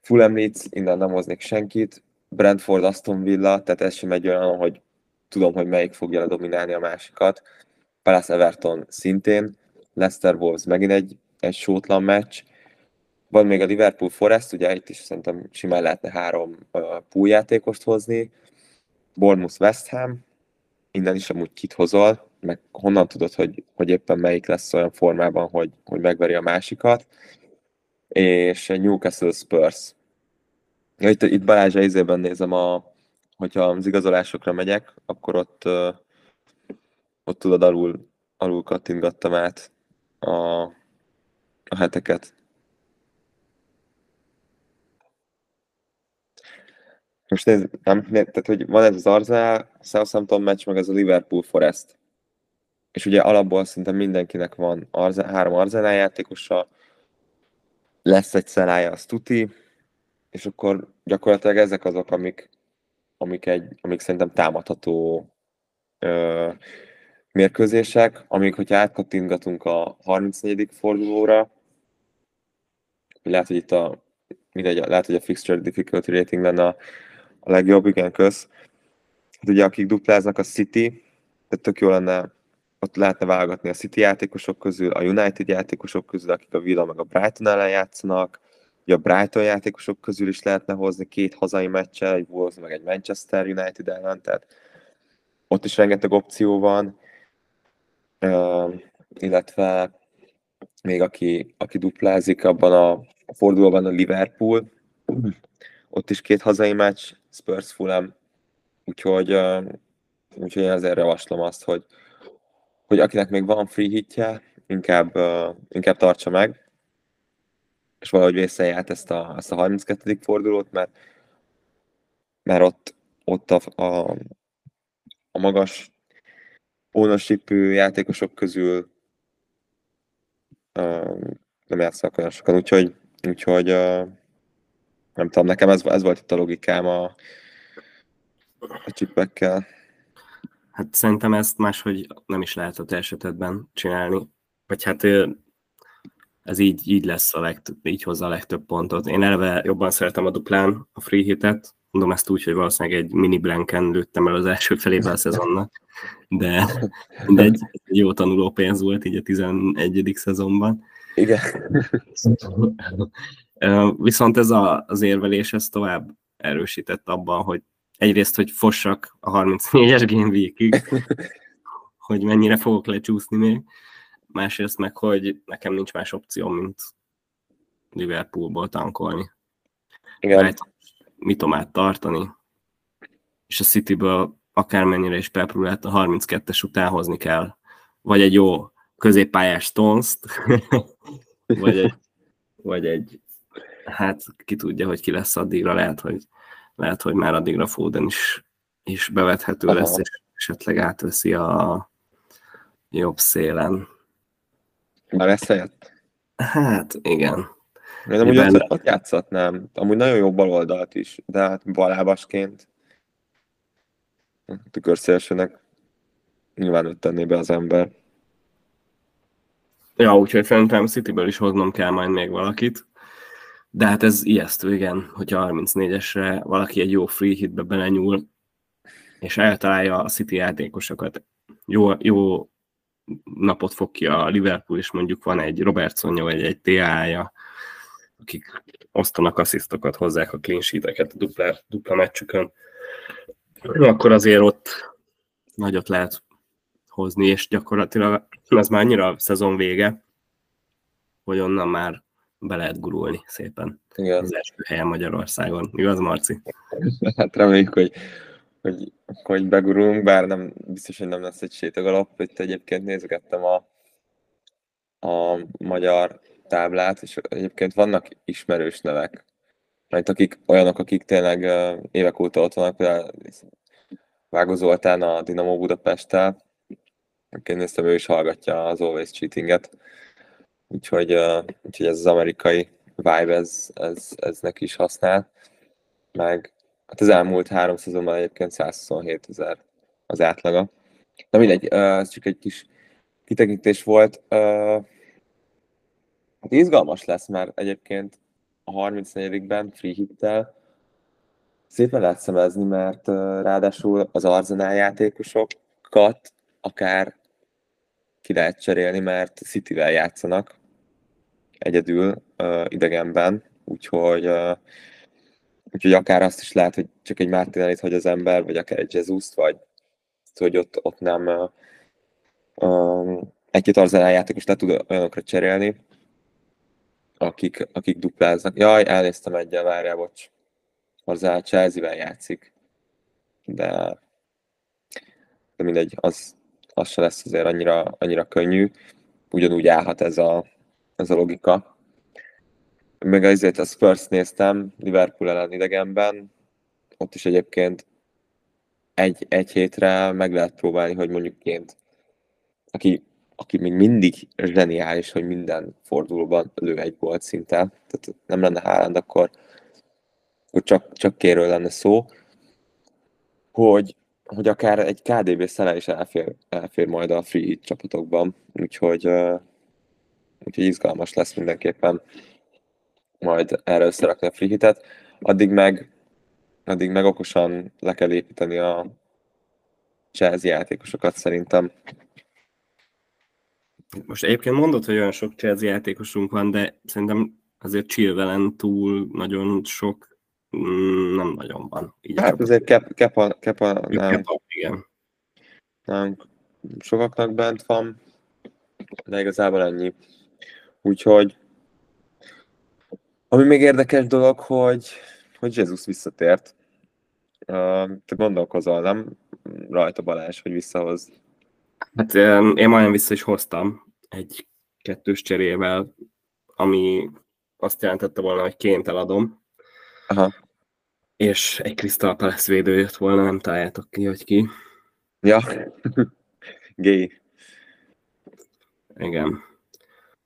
S1: Fulham Leeds, innen nem hoznék senkit, Brentford, Aston Villa, tehát ez sem egy olyan, hogy tudom, hogy melyik fogja dominálni a másikat. Palace Everton szintén, Leicester Wolves megint egy, egy sótlan meccs, van még a Liverpool Forest, ugye itt is szerintem simán lehetne három uh, hozni. Bournemouth West Ham, innen is amúgy kit hozol, meg honnan tudod, hogy, hogy éppen melyik lesz olyan formában, hogy, hogy megveri a másikat. És Newcastle Spurs. Itt, itt Balázs izében nézem, a, hogyha az igazolásokra megyek, akkor ott, ott tudod alul, alul kattintgattam át a, a heteket. Most ez, nem, tehát, hogy van ez az Arsenal, Southampton meccs, meg ez a Liverpool Forest. És ugye alapból szinte mindenkinek van Arze, három Arsenal játékosa, lesz egy szelája, az tuti, és akkor gyakorlatilag ezek azok, amik, amik, egy, amik szerintem támadható ö, mérkőzések, amik, hogyha átkattintgatunk a 34. fordulóra, lehet, hogy itt a mindegy, lehet, hogy a fixture difficulty rating lenne a a legjobb, igen, kösz. Hát ugye akik dupláznak a City, tehát tök jó lenne, ott lehetne válogatni a City játékosok közül, a United játékosok közül, akik a Villa meg a Brighton ellen játszanak, ugye a Brighton játékosok közül is lehetne hozni két hazai meccsel, egy Wolves meg egy Manchester United ellen, tehát ott is rengeteg opció van, uh, illetve még aki, aki duplázik abban a fordulóban a Liverpool, ott is két hazai meccs, Spurs Fulham, úgyhogy úgyhogy én azért javaslom azt, hogy, hogy akinek még van free hitje, inkább, inkább tartsa meg, és valahogy vészelje át ezt a, ezt a 32. fordulót, mert, mert ott, ott a, a, a magas ownership játékosok közül uh, nem játszanak olyan sokan, úgyhogy, úgyhogy uh, nem tudom, nekem ez, ez volt itt a logikám a, a csipekkel.
S2: Hát szerintem ezt máshogy nem is lehet a esetedben csinálni. Vagy hát ez így, így lesz a legtöbb, így hozza a legtöbb pontot. Én eleve jobban szeretem a duplán a free hitet, mondom ezt úgy, hogy valószínűleg egy mini blanken lőttem el az első felébe a szezonnak, de, de egy, egy jó tanuló pénz volt így a 11. szezonban.
S1: Igen.
S2: Viszont ez a, az érvelés ez tovább erősített abban, hogy egyrészt, hogy fossak a 34-es Game Week-ig, hogy mennyire fogok lecsúszni még, másrészt meg, hogy nekem nincs más opció, mint Liverpoolból tankolni.
S1: Igen.
S2: Hát, mitomát tartani, és a Cityből akármennyire is bepróbált a 32-es után hozni kell, vagy egy jó középpályás stones vagy egy, vagy egy, hát ki tudja, hogy ki lesz addigra, lehet, hogy, lehet, hogy már addigra Foden is, is bevethető Aha. lesz, és esetleg átveszi a jobb szélen.
S1: Már összejött?
S2: Hát, igen.
S1: Én amúgy ott, ott játszhatnám. Amúgy nagyon jó baloldalt is, de hát balábasként tükörszélsőnek nyilván őt tenné be az ember.
S2: Ja, úgyhogy szerintem Cityből is hoznom kell majd még valakit. De hát ez ijesztő, igen, hogyha 34-esre valaki egy jó free hitbe belenyúl, és eltalálja a City játékosokat. Jó, jó napot fog ki a Liverpool, és mondjuk van egy Robertsonja, vagy egy TA-ja, akik osztanak asszisztokat, hozzák a clean sheet-eket a dupla, dupla meccsükön, akkor azért ott nagyot lehet hozni, és gyakorlatilag ez már annyira a szezon vége, hogy onnan már be lehet gurulni szépen.
S1: Igen.
S2: Az első helyen Magyarországon. Igaz, Marci?
S1: Hát reméljük, hogy, hogy, hogy begurulunk, bár nem, biztos, hogy nem lesz egy sétagalap. Itt egyébként nézgettem a, a magyar táblát, és egyébként vannak ismerős nevek, mert akik, olyanok, akik tényleg évek óta ott vannak, például Vágó Zoltán a Dinamo Budapesttel, Egyébként néztem, ő is hallgatja az Always Cheatinget, úgyhogy, uh, úgyhogy ez az amerikai vibe, ez, ez, ez neki is használ. Meg hát az elmúlt három szezonban egyébként 127 ezer az átlaga. Na mindegy, uh, ez csak egy kis kitekintés volt. Uh, hát izgalmas lesz, mert egyébként a 34-ben free hittel szépen lehet szemezni, mert uh, ráadásul az Arzenál játékosokat akár ki lehet cserélni, mert City-vel játszanak egyedül uh, idegenben, úgyhogy, uh, úgyhogy akár azt is lehet, hogy csak egy Martinellit hagy az ember, vagy akár egy jesus vagy hogy ott, ott nem uh, um, egy-két arzenál játékos le tud olyanokra cserélni, akik, akik dupláznak. Jaj, elnéztem egyel, várjál, bocs. Arzenál Chelsea-vel játszik, de, de mindegy, az, az se lesz azért annyira, annyira könnyű. Ugyanúgy állhat ez a, ez a logika. Meg azért a Spurs néztem, Liverpool ellen idegenben, ott is egyébként egy, egy hétre meg lehet próbálni, hogy mondjuk ként, aki, aki még mindig zseniális, hogy minden fordulóban lő egy gólt szinte, tehát nem lenne Haaland, akkor, akkor csak, csak kéről lenne szó, hogy hogy akár egy KDB szele is elfér, elfér majd a free hit csapatokban, úgyhogy, uh, úgyhogy izgalmas lesz mindenképpen majd erre összerakni a free hitet. Addig meg, addig meg okosan le kell építeni a Chelsea játékosokat szerintem.
S2: Most egyébként mondod, hogy olyan sok Chelsea játékosunk van, de szerintem azért Chilwellen túl nagyon sok Mm, nem nagyon van.
S1: Így hát azért Kepa, Kepa, Kepa nem,
S2: Kepa, igen.
S1: nem sokaknak bent van, de igazából ennyi. Úgyhogy ami még érdekes dolog, hogy, hogy Jézus visszatért. te gondolkozol, nem rajta Balázs, hogy visszahoz?
S2: Hát én majdnem vissza is hoztam egy kettős cserével, ami azt jelentette volna, hogy ként eladom.
S1: Aha.
S2: És egy Crystal Palace védő jött volna, nem találjátok ki, hogy ki.
S1: Ja, gay.
S2: Igen.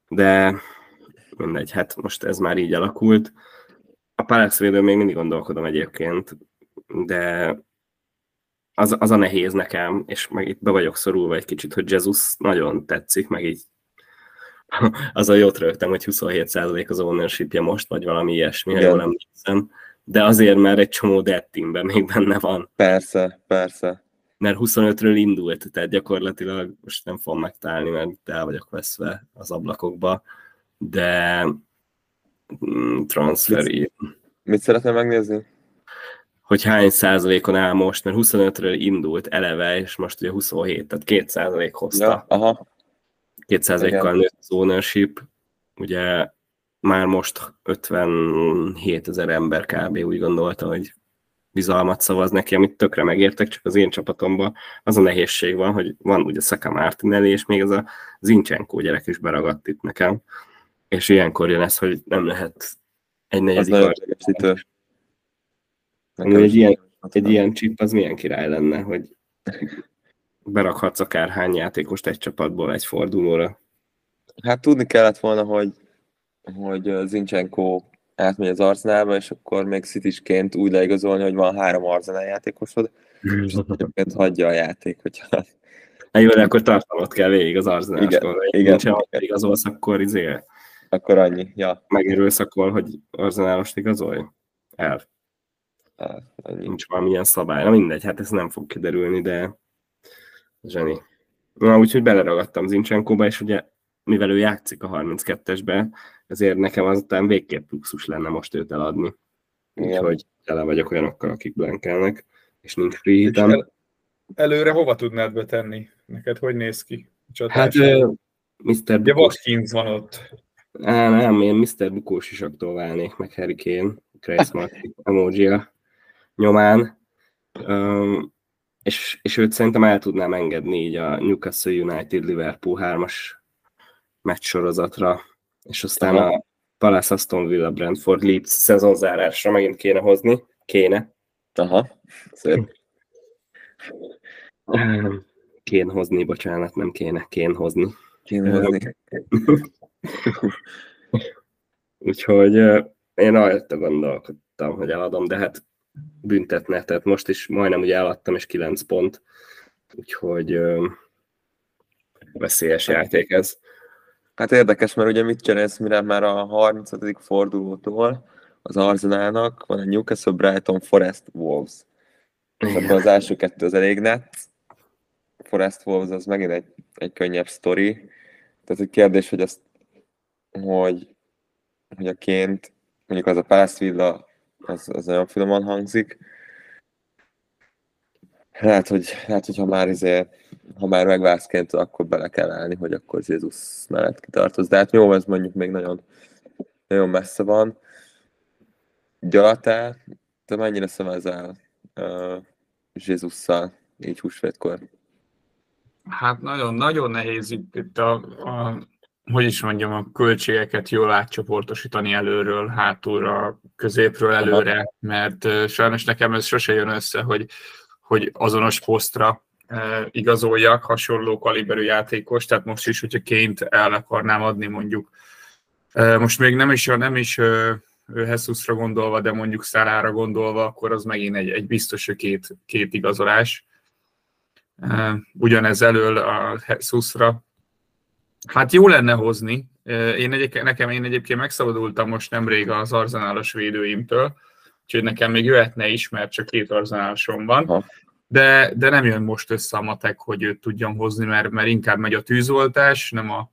S2: De mindegy, hát most ez már így alakult. A Palace védő még mindig gondolkodom egyébként, de az, az a nehéz nekem, és meg itt be vagyok szorulva egy kicsit, hogy Jesus nagyon tetszik, meg így az a jót rögtem, hogy 27% az ownership most, vagy valami ilyesmi, ha jól emlékszem. De azért már egy csomó dead teamben még benne van.
S1: Persze, persze.
S2: Mert 25-ről indult, tehát gyakorlatilag most nem fogom megtalálni, mert el vagyok veszve az ablakokba, de mm, transferi.
S1: Mit, mit szeretném megnézni?
S2: hogy hány százalékon áll most, mert 25-ről indult eleve, és most ugye 27, tehát 2 százalék hozta. Ja,
S1: aha.
S2: 2 százalékkal nőtt az ownership, ugye már most 57 ezer ember kb. úgy gondolta, hogy bizalmat szavaz neki, amit tökre megértek, csak az én csapatomban az a nehézség van, hogy van ugye Szaka Martinelli, és még ez a Zincsenko gyerek is beragadt itt nekem, és ilyenkor jön ez, hogy nem lehet egy negyedik Nekem egy ilyen, egy ilyen chip az milyen király lenne, hogy berakhatsz akárhány játékost egy csapatból egy fordulóra.
S1: Hát tudni kellett volna, hogy, hogy Zincsenko átmegy az Arzenálba, és akkor még Citysként úgy leigazolni, hogy van három Arzenál játékosod, és egyébként hagyja a játék, hogyha...
S2: Hát jó, de akkor tartalmat kell végig az Arzenástól.
S1: Igen, igen.
S2: Ha igazolsz, akkor izé...
S1: Akkor annyi, ja.
S2: Megérülsz akkor, hogy Arzenálost igazolj? El.
S1: Hát,
S2: Nincs valamilyen szabály. Na mindegy, hát ez nem fog kiderülni, de zseni. Na, úgyhogy beleragadtam Zincsenkóba, és ugye mivel ő játszik a 32-esbe, ezért nekem azután végképp luxus lenne most őt eladni. Úgyhogy tele vagyok olyanokkal, akik blankelnek, és nincs free hitem. El,
S3: előre hova tudnád betenni? Neked hogy néz ki?
S2: Hát uh, Mr.
S3: Ugye Watkins van ott.
S2: Á, nem, én Mr. Bukós isaktól válnék, meg Harry Kane, Grace Martin emoji nyomán, um, és, és őt szerintem el tudnám engedni így a Newcastle United Liverpool 3-as meccs sorozatra, és aztán a Palace Aston Villa Brentford Leeds szezonzárásra megint kéne hozni. Kéne.
S1: Aha, szép.
S2: Kén hozni, bocsánat, nem kéne, kén hozni.
S1: Kén hozni.
S2: Úgyhogy én rajta gondolkodtam, hogy eladom, de hát büntetne, tehát most is majdnem ugye eladtam, és 9 pont, úgyhogy veszélyes játék ez.
S1: Hát érdekes, mert ugye mit cserélsz, mire már a 35. fordulótól az Arsenalnak van a Newcastle, Brighton, Forest, Wolves. És akkor az első kettő az elég net. Forest Wolves az megint egy, egy könnyebb sztori. Tehát egy kérdés, hogy azt, hogy, hogy a ként, mondjuk az a Palace Villa az, az nagyon finoman hangzik. Lehet, hogy, lehet, hogy ha már izé, ha már megvászként, akkor bele kell állni, hogy akkor Jézus mellett kitartoz. De hát jó, ez mondjuk még nagyon, nagyon messze van. Gyalatá, te mennyire szemezel uh, Jézusszal így húsvétkor?
S3: Hát nagyon, nagyon nehéz itt, itt a, a hogy is mondjam, a költségeket jól átcsoportosítani előről, hátulra, középről előre, mert sajnos nekem ez sose jön össze, hogy, hogy azonos posztra igazoljak hasonló kaliberű játékos, tehát most is, hogyha ként el akarnám adni mondjuk, most még nem is, nem is Hesusra gondolva, de mondjuk Szárára gondolva, akkor az megint egy, egy biztos két, két igazolás. Ugyanez elől a Hesusra, Hát jó lenne hozni. Én egyébként, nekem én egyébként megszabadultam most nemrég az arzenálos védőimtől, úgyhogy nekem még jöhetne is, mert csak két arzenálosom van. De, de nem jön most össze a matek, hogy őt tudjam hozni, mert, mert inkább megy a tűzoltás, nem a...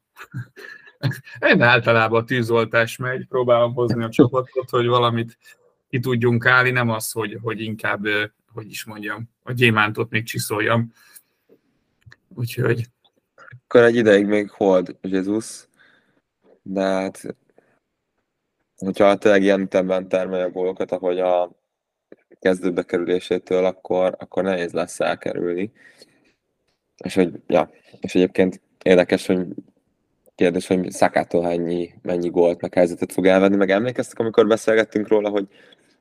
S3: Én általában a tűzoltás megy, próbálom hozni a csapatot, hogy valamit ki tudjunk állni, nem az, hogy, hogy inkább, hogy is mondjam, a gyémántot még csiszoljam. Úgyhogy
S1: akkor egy ideig még hold Jézus, de hát hogyha tényleg ilyen ütemben termelje a gólokat, ahogy a kezdőbe kerülésétől, akkor, akkor nehéz lesz elkerülni. És hogy, ja, és egyébként érdekes, hogy kérdés, hogy Szakától mennyi, mennyi gólt, meg helyzetet fog elvenni, meg emlékeztek, amikor beszélgettünk róla, hogy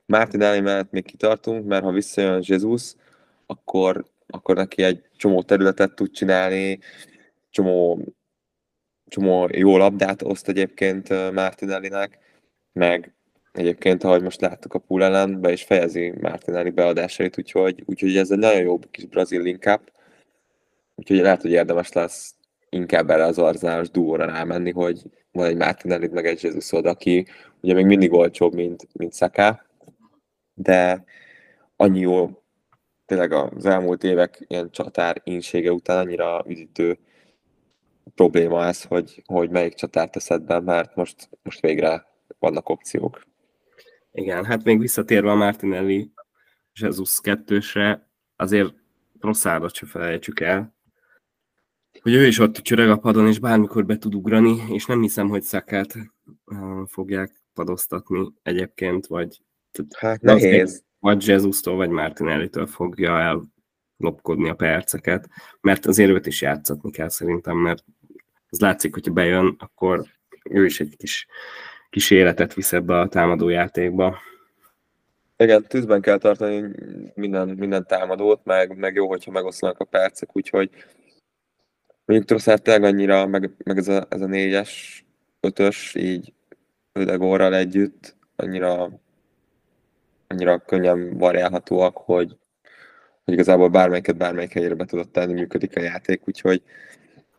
S1: Martinelli mellett még kitartunk, mert ha visszajön Jesus, akkor, akkor neki egy csomó területet tud csinálni, csomó, csomó jó labdát oszt egyébként Martinellinek, meg egyébként, ahogy most láttuk a pool ellen, be is fejezi Martinelli beadásait, úgyhogy, úgyhogy ez egy nagyon jó kis brazil up, úgyhogy lehet, hogy érdemes lesz inkább erre az arzenálos duóra rámenni, hogy van egy Martinelli meg egy Jesusod, aki ugye még mindig olcsóbb, mint, mint Saka, de annyi jó, tényleg az elmúlt évek ilyen csatár ínsége után annyira üdítő probléma ez, hogy, hogy melyik csatárt teszed be, mert most, most végre vannak opciók.
S2: Igen, hát még visszatérve a Martinelli Jesus 2 azért Rosszádot se felejtsük el, hogy ő is ott csöreg a padon, és bármikor be tud ugrani, és nem hiszem, hogy Szakát fogják padoztatni egyébként, vagy
S1: hát nehéz.
S2: Vagy Jesus-tól, vagy Martinelli-től fogja ellopkodni a perceket, mert azért őt is játszatni kell szerintem, mert az látszik, hogyha bejön, akkor ő is egy kis, kis életet visz ebbe a támadó játékba.
S1: Igen, tűzben kell tartani minden, minden támadót, meg, meg jó, hogyha megoszlanak a percek, úgyhogy mondjuk Trosszát tényleg annyira, meg, meg ez, a, ez a négyes, ötös, így Ödegorral együtt, annyira, annyira könnyen variálhatóak, hogy, hogy igazából bármelyiket bármelyik helyére be tudott tenni, működik a játék, úgyhogy,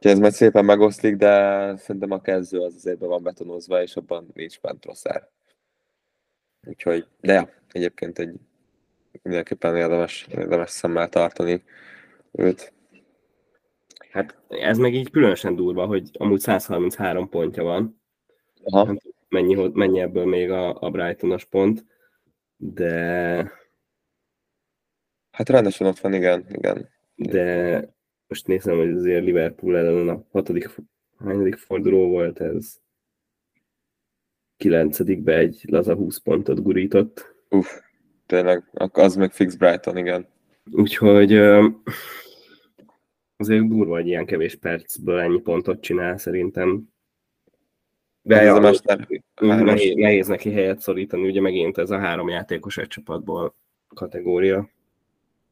S1: úgyhogy ez majd szépen megoszlik, de szerintem a kezdő az azért be van betonozva, és abban nincs bent Trosszár. Úgyhogy, de ja, egyébként egy mindenképpen érdemes, érdemes szemmel tartani őt.
S2: Hát ez meg így különösen durva, hogy amúgy 133 pontja van. Aha. Tudom, mennyi, mennyi ebből még a, a Brightonos pont, de...
S1: Hát rendesen ott van, igen, igen.
S2: De most nézem, hogy azért Liverpool ellen a hatodik, hányadik forduló volt ez? Kilencedikbe egy laza 20 pontot gurított.
S1: Uff, tényleg, az meg fix Brighton, igen.
S2: Úgyhogy azért durva, hogy ilyen kevés percből ennyi pontot csinál szerintem. De ez a mester, nehéz, nehéz neki helyet szorítani, ugye megint ez a három játékos egy csapatból kategória.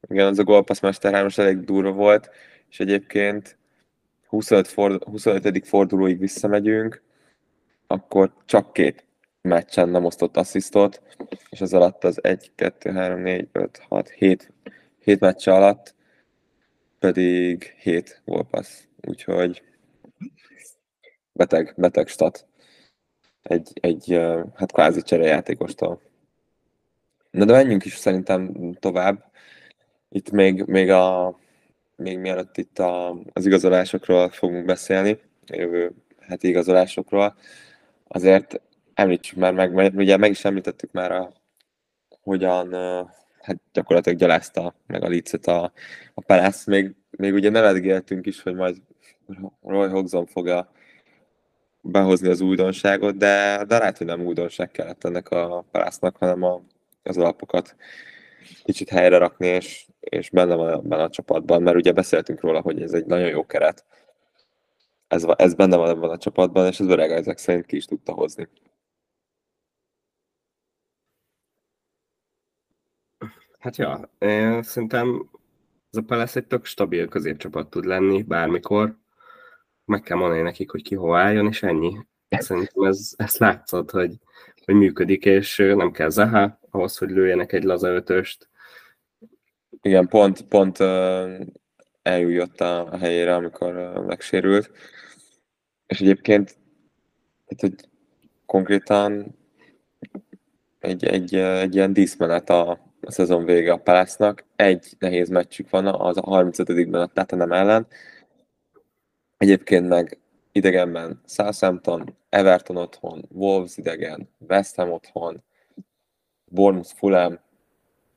S1: Igen, az a gólpassz Mester 3 elég durva volt, és egyébként 25, ford, 25. fordulóig visszamegyünk, akkor csak két meccsen nem osztott asszisztot, és ez alatt az 1, 2, 3, 4, 5, 6, 7, 7 meccse alatt pedig 7 gólpassz. Úgyhogy beteg, beteg stat. Egy, egy hát kvázi cserejátékostól. Na de menjünk is szerintem tovább. Itt még, még, a, még mielőtt itt a, az igazolásokról fogunk beszélni, jövő heti igazolásokról, azért említsük már meg, mert ugye meg is említettük már, a, hogyan hát gyakorlatilag gyalázta meg a licet a, a Palace. Még, még ugye nevetgéltünk is, hogy majd Roy Hodgson fogja behozni az újdonságot, de, de lehet, hogy nem újdonság kellett ennek a palásznak, hanem a, az alapokat kicsit helyre rakni, és, és benne van ebben a csapatban, mert ugye beszéltünk róla, hogy ez egy nagyon jó keret. Ez, ez benne van ebben a csapatban, és az öreg ezek szerint ki is tudta hozni.
S2: Hát ja, én szerintem ez a Palace egy tök stabil középcsapat tud lenni bármikor. Meg kell mondani nekik, hogy ki hova álljon, és ennyi. Szerintem ez, ez látszott, hogy, hogy működik, és nem kell Zaha ahhoz, hogy lőjenek egy laza ötöst.
S1: Igen, pont, pont eljött a, helyére, amikor megsérült. És egyébként itt, hogy konkrétan egy, egy, egy ilyen díszmenet a, a szezon vége a Palásznak. Egy nehéz meccsük van, az a 35-ben a Tatanem ellen. Egyébként meg idegenben Southampton, Everton otthon, Wolves idegen, West Ham otthon, Bournemouth, Fulham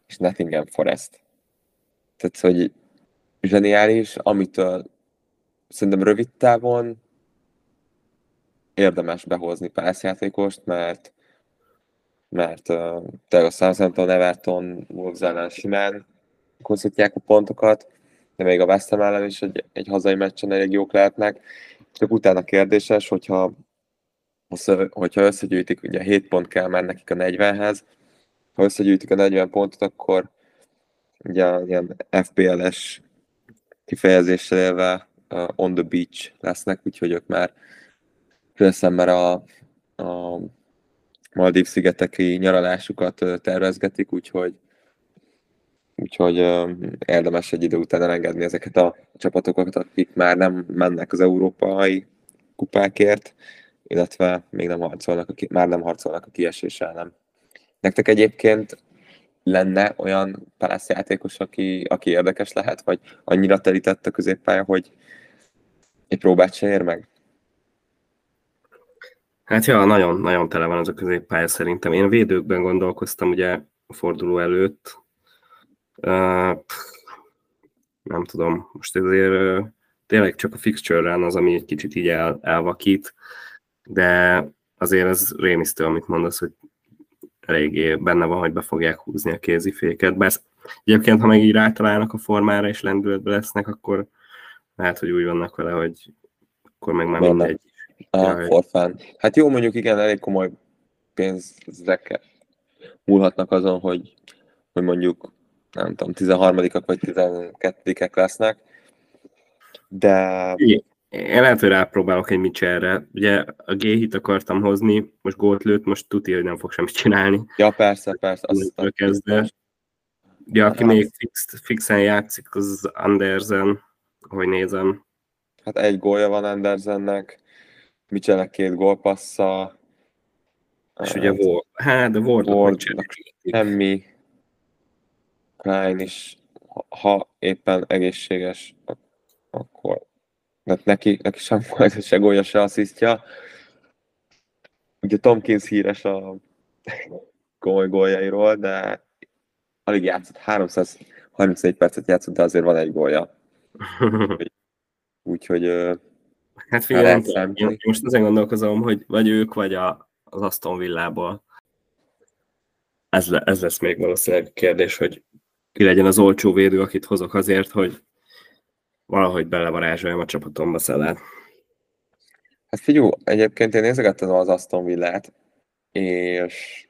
S1: és Nottingham Forest. Tehát, hogy zseniális, amitől szerintem rövid távon érdemes behozni pászjátékost, mert mert uh, tényleg a Southampton, Everton, Wolves ellen simán hozhatják a pontokat, de még a West Ham ellen is egy, egy hazai meccsen elég jók lehetnek. Csak utána kérdéses, hogyha, hogyha összegyűjtik, ugye 7 pont kell már nekik a 40-hez, ha összegyűjtik a 40 pontot, akkor ugye ilyen FPL-es kifejezéssel élve uh, on the beach lesznek, úgyhogy ők már már a, a Maldív szigeteki nyaralásukat tervezgetik, úgyhogy úgyhogy uh, érdemes egy idő után elengedni ezeket a csapatokat, akik már nem mennek az európai kupákért, illetve még nem harcolnak, a, már nem harcolnak a kiesés ellen. Nektek egyébként lenne olyan Palace játékos, aki, aki érdekes lehet, vagy annyira telített a középpálya, hogy egy próbát se ér meg?
S2: Hát ja, nagyon, nagyon tele van az a középpálya szerintem. Én védőkben gondolkoztam ugye a forduló előtt. Uh, nem tudom, most ezért uh, tényleg csak a fixture az, ami egy kicsit így el, elvakít, de azért ez rémisztő, amit mondasz, hogy eléggé benne van, hogy be fogják húzni a kéziféket. Bár egyébként, ha meg így rátalálnak a formára és lendületbe lesznek, akkor lehet, hogy úgy vannak vele, hogy akkor meg már Vannak. mindegy.
S1: Ja, forfán. Hát jó, mondjuk igen, elég komoly pénzekkel múlhatnak azon, hogy, hogy mondjuk nem tudom, 13-ak vagy 12-ek lesznek, de...
S2: Én lehet, hogy rápróbálok egy Mitchellre. Ugye a G-hit akartam hozni, most gólt lőtt, most tuti, hogy nem fog semmit csinálni.
S1: Ja, persze, persze.
S2: Azt kezdve. Ja, aki hát, még fix, fixen játszik, az Andersen, hogy nézem.
S1: Hát egy gólja van Andersennek, Mitchellnek két gólpassza.
S2: És hát, ugye Ward, hát de Ward, Ward
S1: semmi. Klein is, ha éppen egészséges, akkor mert neki, neki sem volt se gólya, se asszisztja. Ugye Tomkins híres a komoly góljairól, de alig játszott, 334 percet játszott, de azért van egy gólya. Úgyhogy
S2: Hát figyelj, én most azért gondolkozom, hogy vagy ők, vagy a, az Aston Villából. Ez, le, ez lesz még valószínűleg kérdés, hogy ki legyen az olcsó védő, akit hozok azért, hogy valahogy belevarázsoljam a csapatomba Szelát.
S1: Hát figyelj, egyébként én nézegettem az Aston Villát, és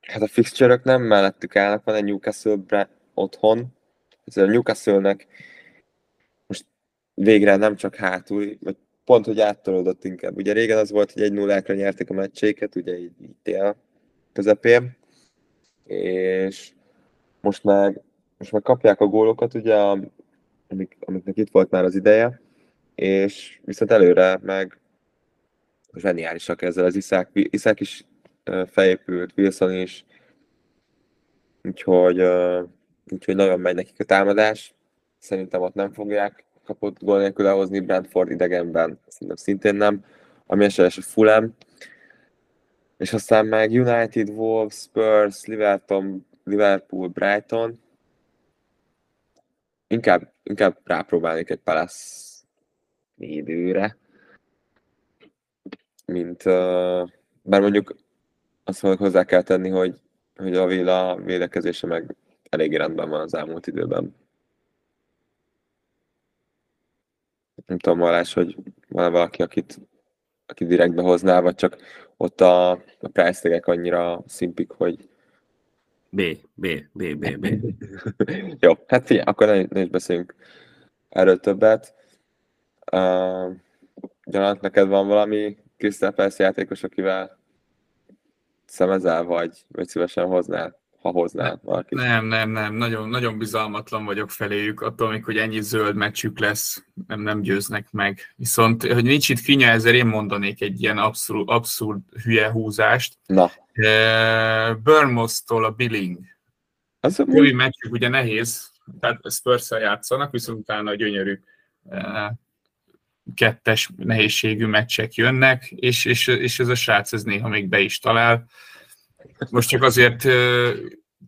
S1: hát a fixture nem mellettük állnak, van egy Newcastle otthon, ez a Newcastle-nek most végre nem csak hátul, vagy pont, hogy áttolódott inkább. Ugye régen az volt, hogy egy nullákra nyerték a meccséket, ugye így, így tél közepén, és most meg, most meg kapják a gólokat, ugye a amik, amiknek itt volt már az ideje, és viszont előre meg zseniálisak ezzel az Iszák, Iszák is felépült, Wilson is, úgyhogy, úgyhogy nagyon megy nekik a támadás. Szerintem ott nem fogják kapott gól nélkül elhozni Brentford idegenben, szerintem szintén nem. Ami esetleg a Fulham, és aztán meg United, Wolves, Spurs, Liverpool, Liverpool, Brighton, inkább, inkább rápróbálnék egy Palace védőre, mint uh, bár mondjuk azt mondjuk hozzá kell tenni, hogy, hogy a Villa védekezése meg elég rendben van az elmúlt időben. Nem tudom, Valás, hogy van valaki, akit, akit direkt behozná, vagy csak ott a, a price annyira szimpik, hogy,
S2: B, B, B, B, B.
S1: Jó, hát figyelj, akkor ne, ne is beszéljünk erről többet. Uh, Gyanat, neked van valami Crystal Palace játékos, akivel szemezel, vagy, vagy szívesen hoznál, ha hoznál valaki?
S3: Nem, nem, nem, nagyon, nagyon bizalmatlan vagyok feléjük, attól még, hogy ennyi zöld meccsük lesz, nem, nem győznek meg. Viszont, hogy nincs itt finya, ezért én mondanék egy ilyen abszolút, abszurd hülye húzást.
S1: Na.
S3: Burnmouth-tól a Billing. Az a új meccsük ugye nehéz, tehát spurs játszanak, viszont utána gyönyörű kettes nehézségű meccsek jönnek, és, és, és ez a srác ez néha még be is talál. Most csak azért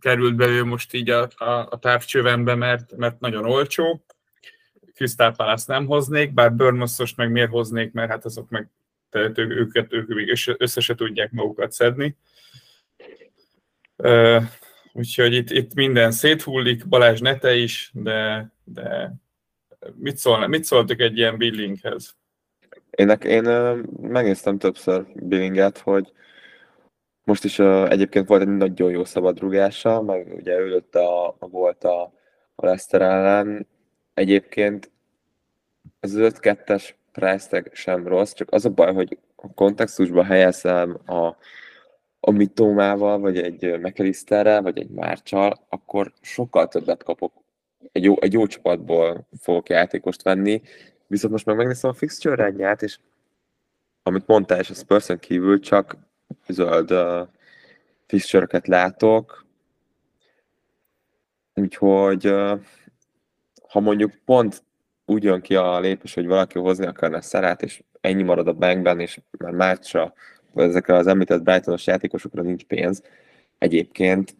S3: került belő most így a, a, a távcsövembe, mert, mert nagyon olcsó. Crystal Palace nem hoznék, bár Burnmouth-os meg miért hoznék, mert hát azok meg tehát őket ők még össze se tudják magukat szedni. Úgyhogy itt, itt minden széthullik, Balázs nete is, de, de mit, szólna, mit szóltok egy ilyen billinghez?
S1: Én, én megnéztem többször billinget, hogy most is uh, egyébként volt egy nagyon jó szabadrugása, meg ugye ő a, a volt a, a Leicester ellen. Egyébként az 5-2-es price sem rossz, csak az a baj, hogy a kontextusba helyezem a, a Mitómával, vagy egy McAllisterrel, vagy egy Márcsal, akkor sokkal többet kapok. Egy jó, egy jó csapatból fogok játékost venni, viszont most meg megnézem a fixture rendját, és amit mondtál, és a spurs kívül csak zöld uh, fixture látok, úgyhogy ha mondjuk pont úgy jön ki a lépés, hogy valaki hozni akarna szerát, és ennyi marad a bankben, és már márcsra, vagy ezekre az említett Brightonos játékosokra nincs pénz, egyébként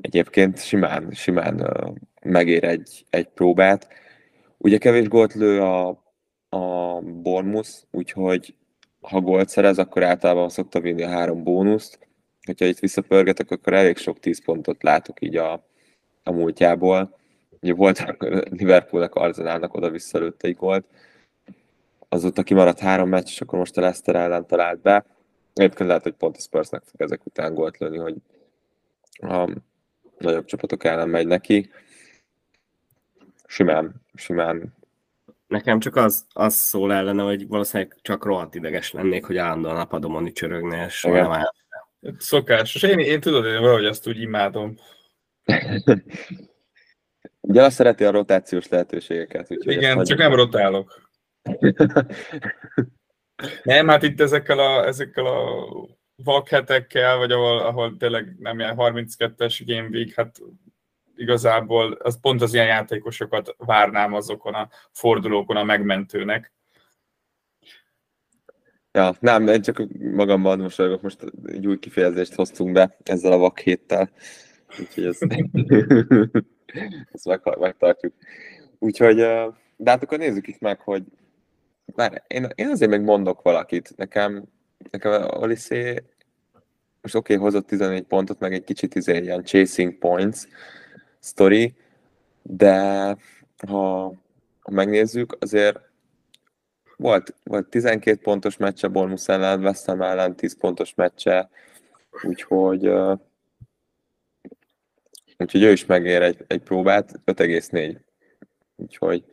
S1: egyébként simán, simán megér egy, egy próbát. Ugye kevés gólt lő a, a Bournemouth, úgyhogy ha gólt szerez, akkor általában szokta vinni a három bónuszt. Hogyha itt visszapörgetek, akkor elég sok 10 pontot látok így a, a múltjából. Ugye volt Liverpoolnak, Arzenálnak oda-vissza egy gólt. Azóta kimaradt három meccs, és akkor most a Leicester ellen talált be. Egyébként lehet, hogy pont a Spursnek fog ezek után gólt lőni, hogy a nagyobb csapatok ellen megy neki. Simán, simán
S2: Nekem csak az, az szól ellene, hogy valószínűleg csak rohadt ideges lennék, hogy állandóan a padomon csörögne, és Igen. nem áll.
S3: Szokásos. Én, én tudod, én valahogy azt úgy imádom.
S1: Ugye azt szereti a rotációs lehetőségeket.
S3: Úgyhogy Igen, csak nem rotálok. nem, hát itt ezekkel a, ezekkel a vakhetekkel, vagy ahol, ahol tényleg nem ilyen 32-es game week, hát igazából az pont az ilyen játékosokat várnám azokon a fordulókon a megmentőnek.
S1: Ja, nem, én csak magamban mosolygok, most egy új kifejezést hoztunk be ezzel a vakhéttel. Úgyhogy ez, ezt meg, megtartjuk. Úgyhogy, de hát akkor nézzük itt meg, hogy bár én, én azért még mondok valakit. Nekem, nekem Olisé most oké, okay, hozott 14 pontot, meg egy kicsit izé, ilyen chasing points, sztori, de ha, megnézzük, azért volt, volt 12 pontos meccse Bormus ellen, West Ham ellen 10 pontos meccse, úgyhogy úgyhogy ő is megér egy, egy próbát, 5,4. Úgyhogy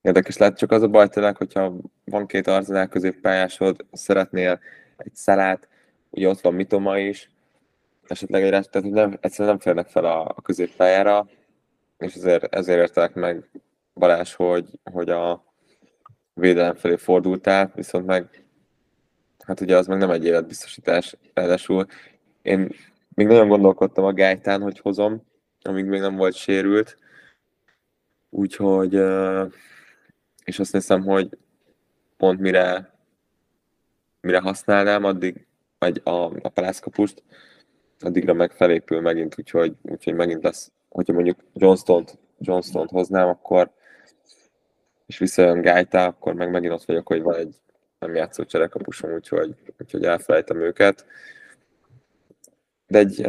S1: érdekes lehet, csak az a baj tényleg, hogyha van két arzenál középpályásod, szeretnél egy szalát, ugye ott van Mitoma is, esetleg egy tehát nem, egyszerűen nem férnek fel a, a középpályára, és ezért, ezért értek meg Balázs, hogy, hogy a védelem felé fordultál, viszont meg hát ugye az meg nem egy életbiztosítás, ráadásul én még nagyon gondolkodtam a gájtán, hogy hozom, amíg még nem volt sérült, úgyhogy és azt hiszem, hogy pont mire, mire használnám, addig, vagy a, a palászkapust, addigra meg felépül megint, úgyhogy, úgyhogy megint lesz, hogyha mondjuk Johnston-t, Johnston-t hoznám, akkor és visszajön Gájtá, akkor meg megint ott vagyok, hogy van egy nem játszó cserekapusom, úgyhogy, úgyhogy elfelejtem őket. De egy,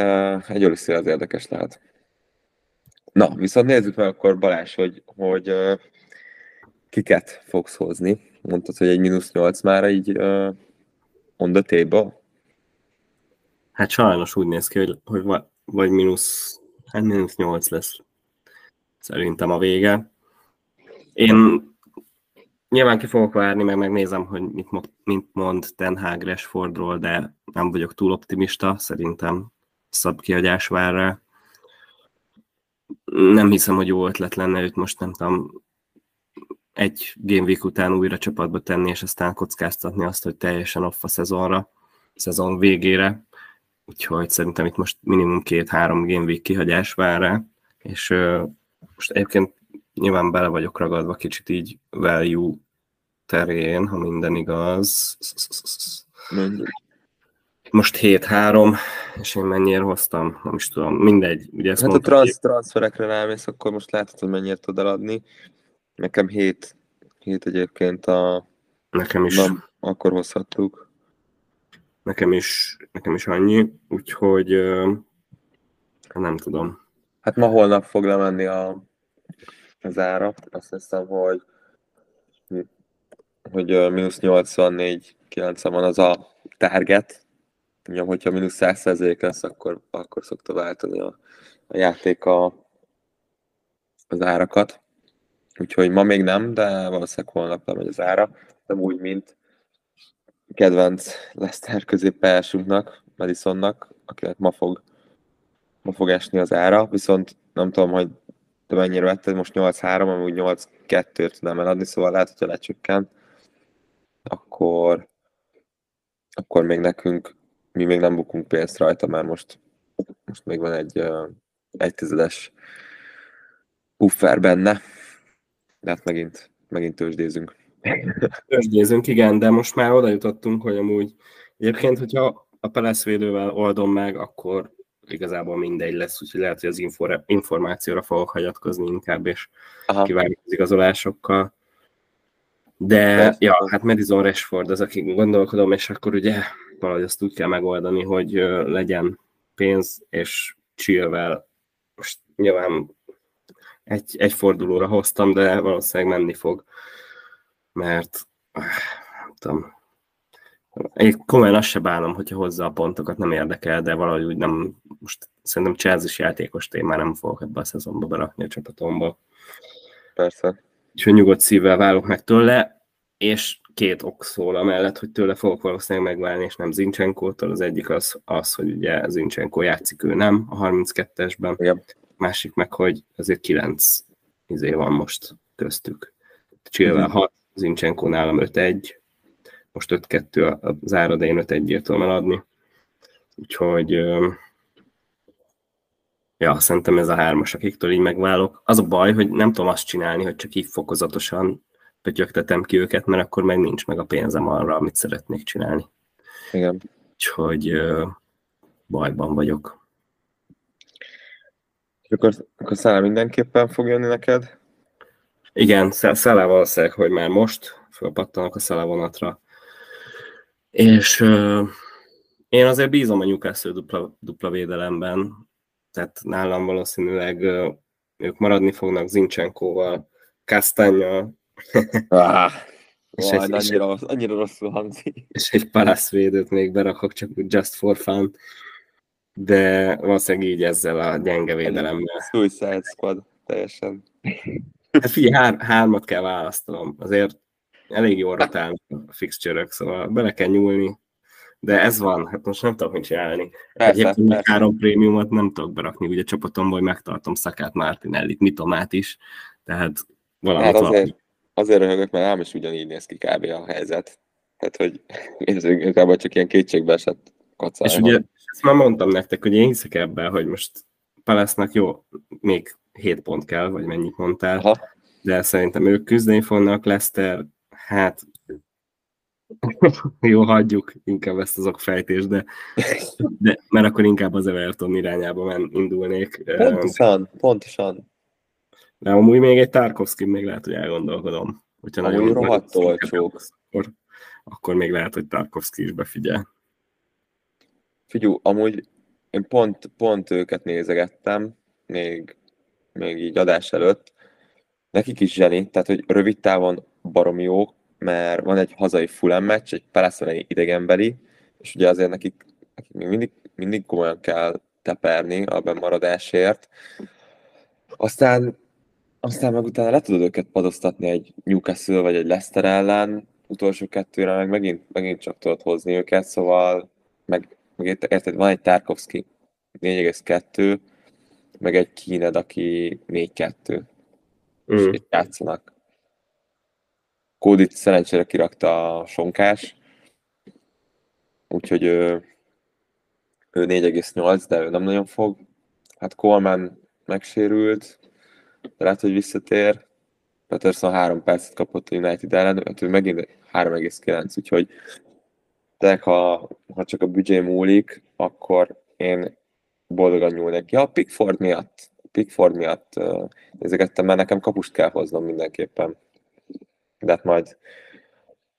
S1: egy Oliszi az érdekes lehet. Na, viszont nézzük meg akkor Balázs, hogy, hogy kiket fogsz hozni. Mondtad, hogy egy mínusz nyolc már így on the table.
S2: Hát sajnos úgy néz ki, hogy, hogy vagy mínusz, hát mínusz 8 lesz szerintem a vége. Én nyilván ki fogok várni, meg megnézem, hogy mit, mit mond Ten Hag Rashfordról, de nem vagyok túl optimista, szerintem szab kiadás vár rá. Nem hiszem, hogy jó ötlet lenne őt most nem tudom egy game week után újra csapatba tenni, és aztán kockáztatni azt, hogy teljesen off a szezonra, szezon végére úgyhogy szerintem itt most minimum két-három game week kihagyás vár rá, és uh, most egyébként nyilván bele vagyok ragadva kicsit így value terén, ha minden igaz. Most 7-3, és én mennyire hoztam, nem is tudom, mindegy.
S1: Ugye ezt hát mondtam, a transz, transferekre rámész, akkor most látod, hogy mennyire tud eladni. Nekem 7, 7 egyébként a...
S2: Nekem is.
S1: Nem, akkor hozhattuk.
S2: Nekem is, nekem is annyi, úgyhogy nem tudom.
S1: Hát ma holnap fog lemenni a, az ára, azt hiszem, hogy hogy mínusz 84 90 van az a target. Ja, hogyha mínusz 100 lesz, akkor, akkor szokta váltani a, a játék a, az árakat. Úgyhogy ma még nem, de valószínűleg holnap lemegy az ára. Nem úgy, mint kedvenc Leszter középpályásunknak, Madisonnak, akinek ma fog, ma fog esni az ára, viszont nem tudom, hogy te mennyire vetted, most 8-3, amúgy 8-2-t tudnám eladni, szóval lehet, hogyha lecsökkent, akkor, akkor még nekünk, mi még nem bukunk pénzt rajta, mert most, most még van egy egy tizedes puffer benne, de hát megint, megint tőzsdézünk.
S2: Tőzsdézünk, igen, de most már oda jutottunk, hogy amúgy egyébként, hogyha a peleszvédővel oldom meg, akkor igazából mindegy lesz, úgyhogy lehet, hogy az információra fogok hagyatkozni inkább, és kivárjuk az igazolásokkal. De, Persze. ja, hát Madison Rashford az, aki gondolkodom, és akkor ugye valahogy azt úgy kell megoldani, hogy legyen pénz, és chillvel, most nyilván egy, egy fordulóra hoztam, de valószínűleg menni fog, mert nem tudom, én komolyan azt se bánom, hogyha hozza a pontokat, nem érdekel, de valahogy úgy nem, most szerintem Chelsea játékos már nem fogok ebbe a szezonba berakni a csapatomba.
S1: Persze.
S2: Úgyhogy nyugodt szívvel válok meg tőle, és két ok szól amellett, hogy tőle fogok valószínűleg megválni, és nem Zincsenkótól. Az egyik az, az hogy ugye Zincsenko játszik, ő nem a 32-esben.
S1: Igen.
S2: Másik meg, hogy azért 9 izé van most köztük. Csillvel 6, Zincsenko nálam 5-1, most 5-2 az de én 5-1-ért tudom eladni. Úgyhogy ja, szerintem ez a hármas, akiktől így megválok. Az a baj, hogy nem tudom azt csinálni, hogy csak így fokozatosan pötyögtetem ki őket, mert akkor meg nincs meg a pénzem arra, amit szeretnék csinálni.
S1: Igen.
S2: Úgyhogy bajban vagyok.
S1: És akkor, akkor Szállá mindenképpen fog jönni neked?
S2: Igen, Szállá valószínűleg, hogy már most fölpattanak a Szállá vonatra. És uh, én azért bízom a Newcastle dupla, dupla védelemben, tehát nálam valószínűleg uh, ők maradni fognak Zincsenkóval, Kastányjal,
S1: ah, és egy, annyira, rossz, annyira rosszul hangzik.
S2: És egy palászvédőt még berakok, csak just for fun. De valószínűleg így ezzel a gyenge védelemmel.
S1: Suicide Squad, teljesen.
S2: Hát figyelj, hár, hármat kell választanom. Azért elég jól rotálnak a fixture szóval bele kell nyúlni. De ez van, hát most nem tudok mit csinálni. Persze, Egyébként persze. három prémiumot nem tudok berakni, ugye csapatomból megtartom Szakát Martinellit, Mitomát is, tehát valamit hát
S1: azért, azért röhögök, mert ám is ugyanígy néz ki kb. a helyzet. Tehát, hogy ez igazából csak ilyen kétségbe esett
S2: kacál. És ugye, ezt már mondtam nektek, hogy én hiszek ebben, hogy most Palesznak jó, még 7 pont kell, vagy mennyit mondtál, Aha. de szerintem ők küzdeni fognak, Leszter, hát jó, hagyjuk inkább ezt az okfejtést, de, de mert akkor inkább az Everton irányába men, indulnék.
S1: Pontosan, pontosan.
S2: De amúgy még egy Tarkovsky még lehet, hogy elgondolkodom.
S1: Hogyha amúgy nagyon rohadt olcsók.
S2: Akkor, akkor még lehet, hogy Tarkovsky is befigyel.
S1: Figyú, amúgy én pont, pont őket nézegettem, még, még így adás előtt. Nekik is zseni, tehát hogy rövid távon barom jó, mert van egy hazai full meccs, egy Palace idegenbeli, és ugye azért nekik, nekik még mindig, mindig komolyan kell teperni a bemaradásért. Aztán aztán meg utána le tudod őket padoztatni egy Newcastle vagy egy Leicester ellen, utolsó kettőre meg megint, megint csak tudod hozni őket, szóval meg, meg érted, van egy Tarkovsky 4,2, meg egy Kíned, aki 4-2, mm. és itt játszanak. Kódit szerencsére kirakta a sonkás, úgyhogy ő, ő 4,8, de ő nem nagyon fog. Hát Coleman megsérült, de lehet, hogy visszatér. Peterson három percet kapott a United ellen, hát ő megint 3,9, úgyhogy de ha, ha csak a büdzsé múlik, akkor én boldogan nyúlnék. Ja, a Pickford miatt, Pickford miatt nézegettem, mert nekem kapust kell hoznom mindenképpen. De hát majd,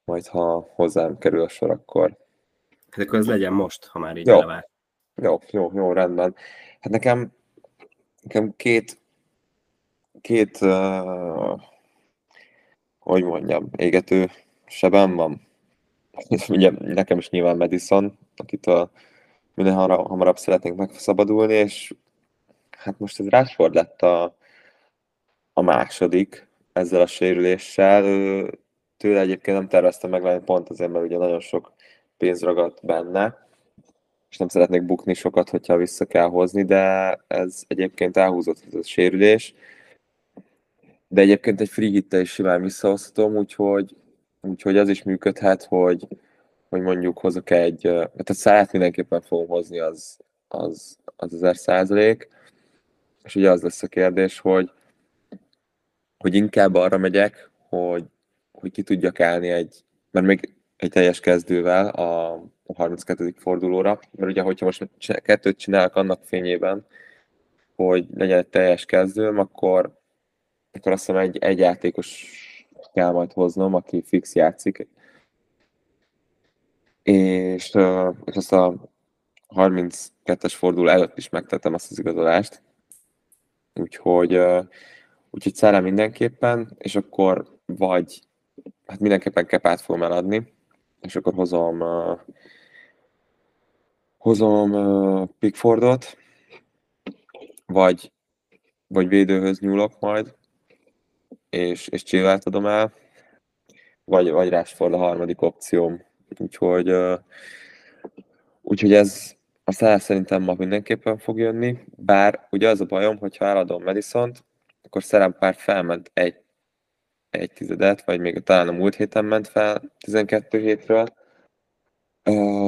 S1: majd ha hozzám kerül a sor, akkor,
S2: Hát akkor ez legyen most, ha már így
S1: Jó.
S2: elvált.
S1: Jó, jó, jó, rendben. Hát nekem, nekem két, két, uh, hogy mondjam, égető sebem van. Ugye nekem is nyilván Madison, akitől minél hamarabb, szeretnénk megszabadulni, és hát most ez Rashford lett a, a második ezzel a sérüléssel. Tőle egyébként nem terveztem megvenni pont azért, mert ugye nagyon sok pénz ragadt benne, és nem szeretnék bukni sokat, hogyha vissza kell hozni, de ez egyébként elhúzott ez a sérülés. De egyébként egy free hittel is simán visszahozhatom, úgyhogy, úgyhogy az is működhet, hogy, hogy mondjuk hozok egy, tehát a szállat mindenképpen fogom hozni, az, az, az ezer százalék, és ugye az lesz a kérdés, hogy, hogy inkább arra megyek, hogy, hogy ki tudjak állni egy, mert még egy teljes kezdővel a, a 32. fordulóra, mert ugye, hogyha most kettőt csinálok annak fényében, hogy legyen egy teljes kezdőm, akkor, akkor azt hiszem egy, egy játékos kell majd hoznom, aki fix játszik, és, és azt a 32-es forduló előtt is megtettem azt az igazolást, úgyhogy, úgyhogy szállám mindenképpen, és akkor vagy hát mindenképpen kepát fogom eladni, és akkor hozom hozom Pickfordot, vagy, vagy védőhöz nyúlok majd, és, és Chilwell adom el, vagy, vagy Rashford a harmadik opcióm. Úgyhogy, úgyhogy ez a száz szerintem ma mindenképpen fog jönni, bár ugye az a bajom, hogyha eladom madison akkor Szerem pár felment egy egy tizedet, vagy még talán a múlt héten ment fel 12 hétről.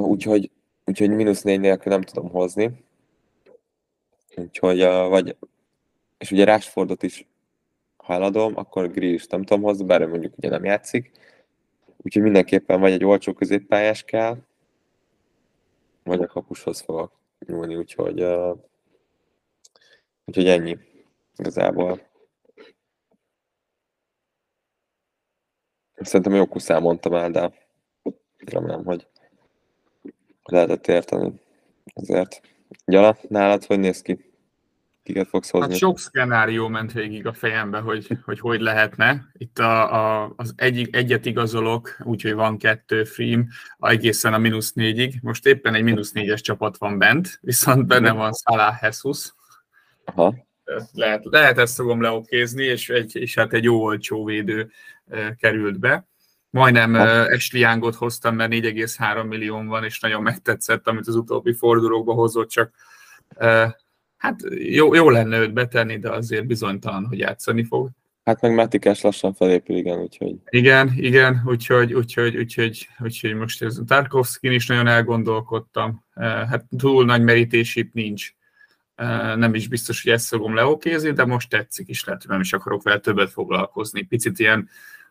S1: Úgyhogy, úgyhogy mínusz négy nélkül nem tudom hozni. Úgyhogy, vagy, és ugye Rashfordot is, ha eladom, akkor Grealish nem tudom hozni, bár mondjuk ugye nem játszik. Úgyhogy mindenképpen vagy egy olcsó középpályás kell, vagy a kapushoz fogok nyúlni, úgyhogy, uh, úgyhogy ennyi igazából. Szerintem jó kuszán mondtam el, de remélem, hogy lehetett érteni. Ezért. Gyala, nálad hogy néz ki? Kiket fogsz hozni?
S3: Hát sok szkenárió ment végig a fejembe, hogy hogy, hogy lehetne. Itt a, a, az egy, egyet igazolok, úgyhogy van kettő free egészen a mínusz négyig. Most éppen egy mínusz négyes csapat van bent, viszont benne van Salah Jesus.
S1: Aha.
S3: Lehet, lehet ezt fogom leokézni, és, egy, és hát egy jó olcsó védő került be. Majdnem Ashley Youngot hoztam, mert 4,3 millió van, és nagyon megtetszett, amit az utóbbi fordulókba hozott, csak hát jó, jó lenne őt betenni, de azért bizonytalan, hogy játszani fog.
S1: Hát meg Matikás lassan felépül, igen, úgyhogy...
S3: Igen, igen, úgyhogy, úgyhogy, úgyhogy, úgyhogy most ez Tarkovskin is nagyon elgondolkodtam. Hát túl nagy merítés itt nincs. Nem is biztos, hogy ezt fogom leokézni, de most tetszik is, lehet, hogy nem is akarok vele többet foglalkozni. Picit ilyen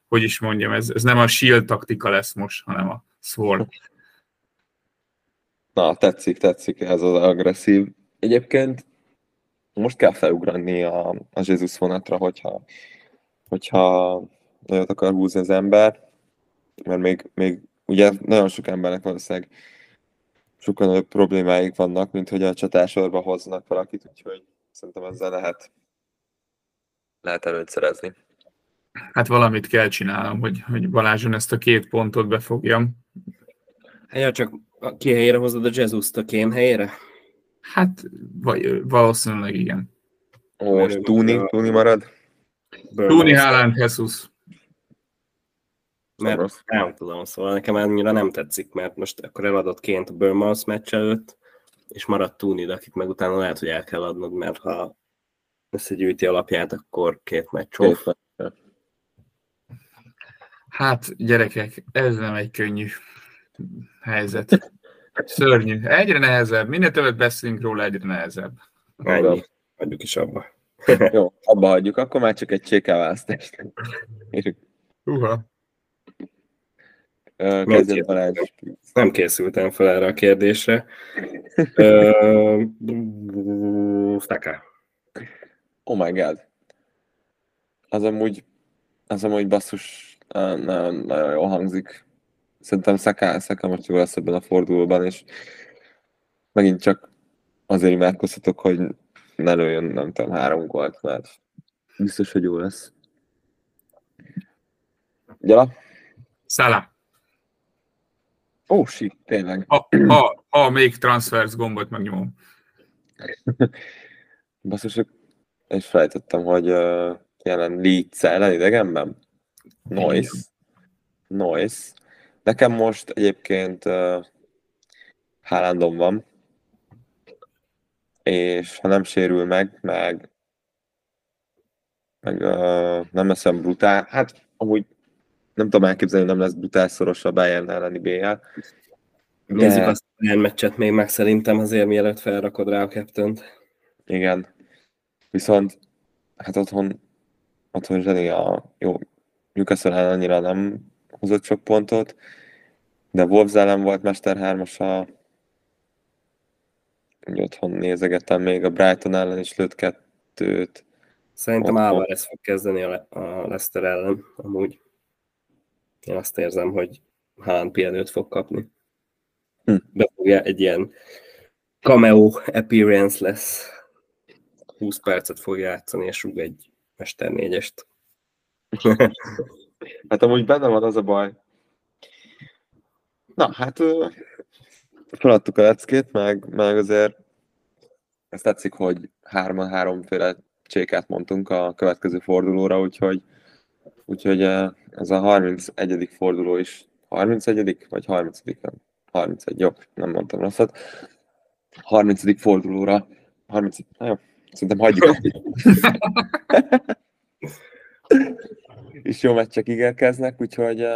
S3: hogy is mondjam, ez, ez nem a shield taktika lesz most, hanem a sword.
S1: Na, tetszik, tetszik ez az agresszív. Egyébként most kell felugrani a, a Jézus vonatra, hogyha, hogyha nagyot akar húzni az ember, mert még, még ugye nagyon sok embernek valószínűleg sokkal nagyobb problémáik vannak, mint hogy a csatásorba hoznak valakit, úgyhogy szerintem ezzel lehet, lehet előtt szerezni
S3: hát valamit kell csinálnom, hogy, hogy Balázson ezt a két pontot befogjam.
S2: Ja, csak ki helyére hozod a Jesus-t a kém helyére?
S3: Hát vagy, valószínűleg igen.
S1: Ó, most Tuni, Tuni marad?
S3: Tuni Haaland Jesus.
S2: Mert nem tudom, szóval nekem annyira nem tetszik, mert most akkor eladott ként a Burmouth meccs előtt, és maradt Tuni, de akit meg utána lehet, hogy el kell adnod, mert ha összegyűjti alapját, akkor két meccs off.
S3: Hát, gyerekek, ez nem egy könnyű helyzet. Szörnyű. Egyre nehezebb. Minél többet beszélünk róla, egyre nehezebb.
S2: Ennyi. Hagyjuk is abba.
S1: Jó, abba hagyjuk. Akkor már csak egy csékáválasztást.
S3: Uha.
S1: Kezdjön Balázs.
S2: Nem készültem fel erre a kérdésre. Staka.
S1: Oh my god. Az amúgy, az amúgy basszus nagyon, nagyon jól hangzik. Szerintem Saka, Saka most jó lesz ebben a fordulóban, és megint csak azért imádkozhatok, hogy ne lőjön, nem tudom, három gólt, mert biztos, hogy jó lesz. Gyala?
S3: Szala.
S1: Ó, oh, shit, tényleg.
S3: Ha, ha, ha még transfers gombot megnyomom.
S1: Basszus, és felejtettem, hogy uh, jelen Leeds ellen idegenben. Noise. Noise. Nekem most egyébként uh, Haalandom van, és ha nem sérül meg, meg, meg uh, nem lesz olyan brutál, hát amúgy nem tudom elképzelni, hogy nem lesz brutál szoros a Bayern elleni BL.
S2: Nézzük azt a Bayern meccset még meg szerintem azért, mielőtt felrakod rá a captain
S1: Igen. Viszont hát otthon, otthon zseni a jó, Newcastle annyira nem hozott sok pontot, de Wolves ellen volt Mester 3 a úgy otthon nézegettem még a Brighton ellen is lőtt kettőt.
S2: Szerintem Álvarez fog kezdeni a, a Leicester ellen, amúgy. Én azt érzem, hogy Hán pihenőt fog kapni. Hm. Befogja egy ilyen cameo appearance lesz. 20 percet fog játszani, és rúg egy Mester négyest.
S1: hát amúgy benne van az a baj. Na, hát feladtuk a leckét, meg, meg azért ezt tetszik, hogy hárman háromféle csékát mondtunk a következő fordulóra, úgyhogy, úgyhogy ez a 31. forduló is 31. vagy 30. 31, jó, nem mondtam rosszat. 30. fordulóra, 30, na jó, szerintem hagyjuk. és jó meccsek ígérkeznek, úgyhogy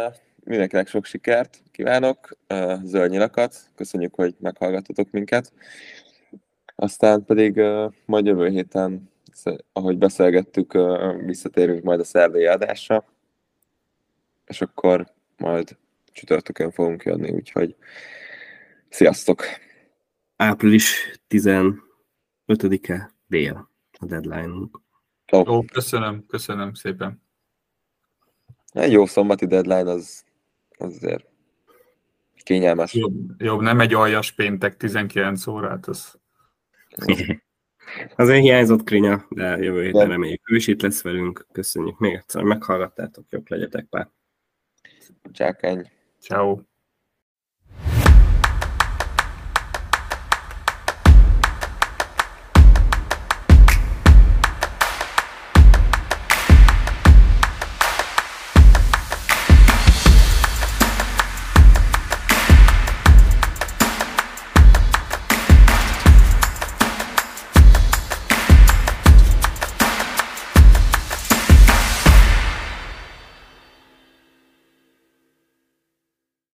S1: mindenkinek sok sikert kívánok, zöld nyilakat, köszönjük, hogy meghallgattatok minket. Aztán pedig majd jövő héten, ahogy beszélgettük, visszatérünk majd a szerdai adásra, és akkor majd csütörtökön fogunk jönni, úgyhogy sziasztok!
S2: Április 15-e dél a deadline-unk.
S3: Oh. Ó, köszönöm, köszönöm szépen.
S1: Egy jó szombati deadline az, az azért kényelmes.
S3: Jobb, jobb, nem egy aljas péntek 19 órát, az...
S2: Azért hiányzott Krinya, de jövő héten reméljük ő is itt lesz velünk. Köszönjük még egyszer, meghallgattátok, jobb legyetek pár.
S1: Csákány.
S3: Ciao.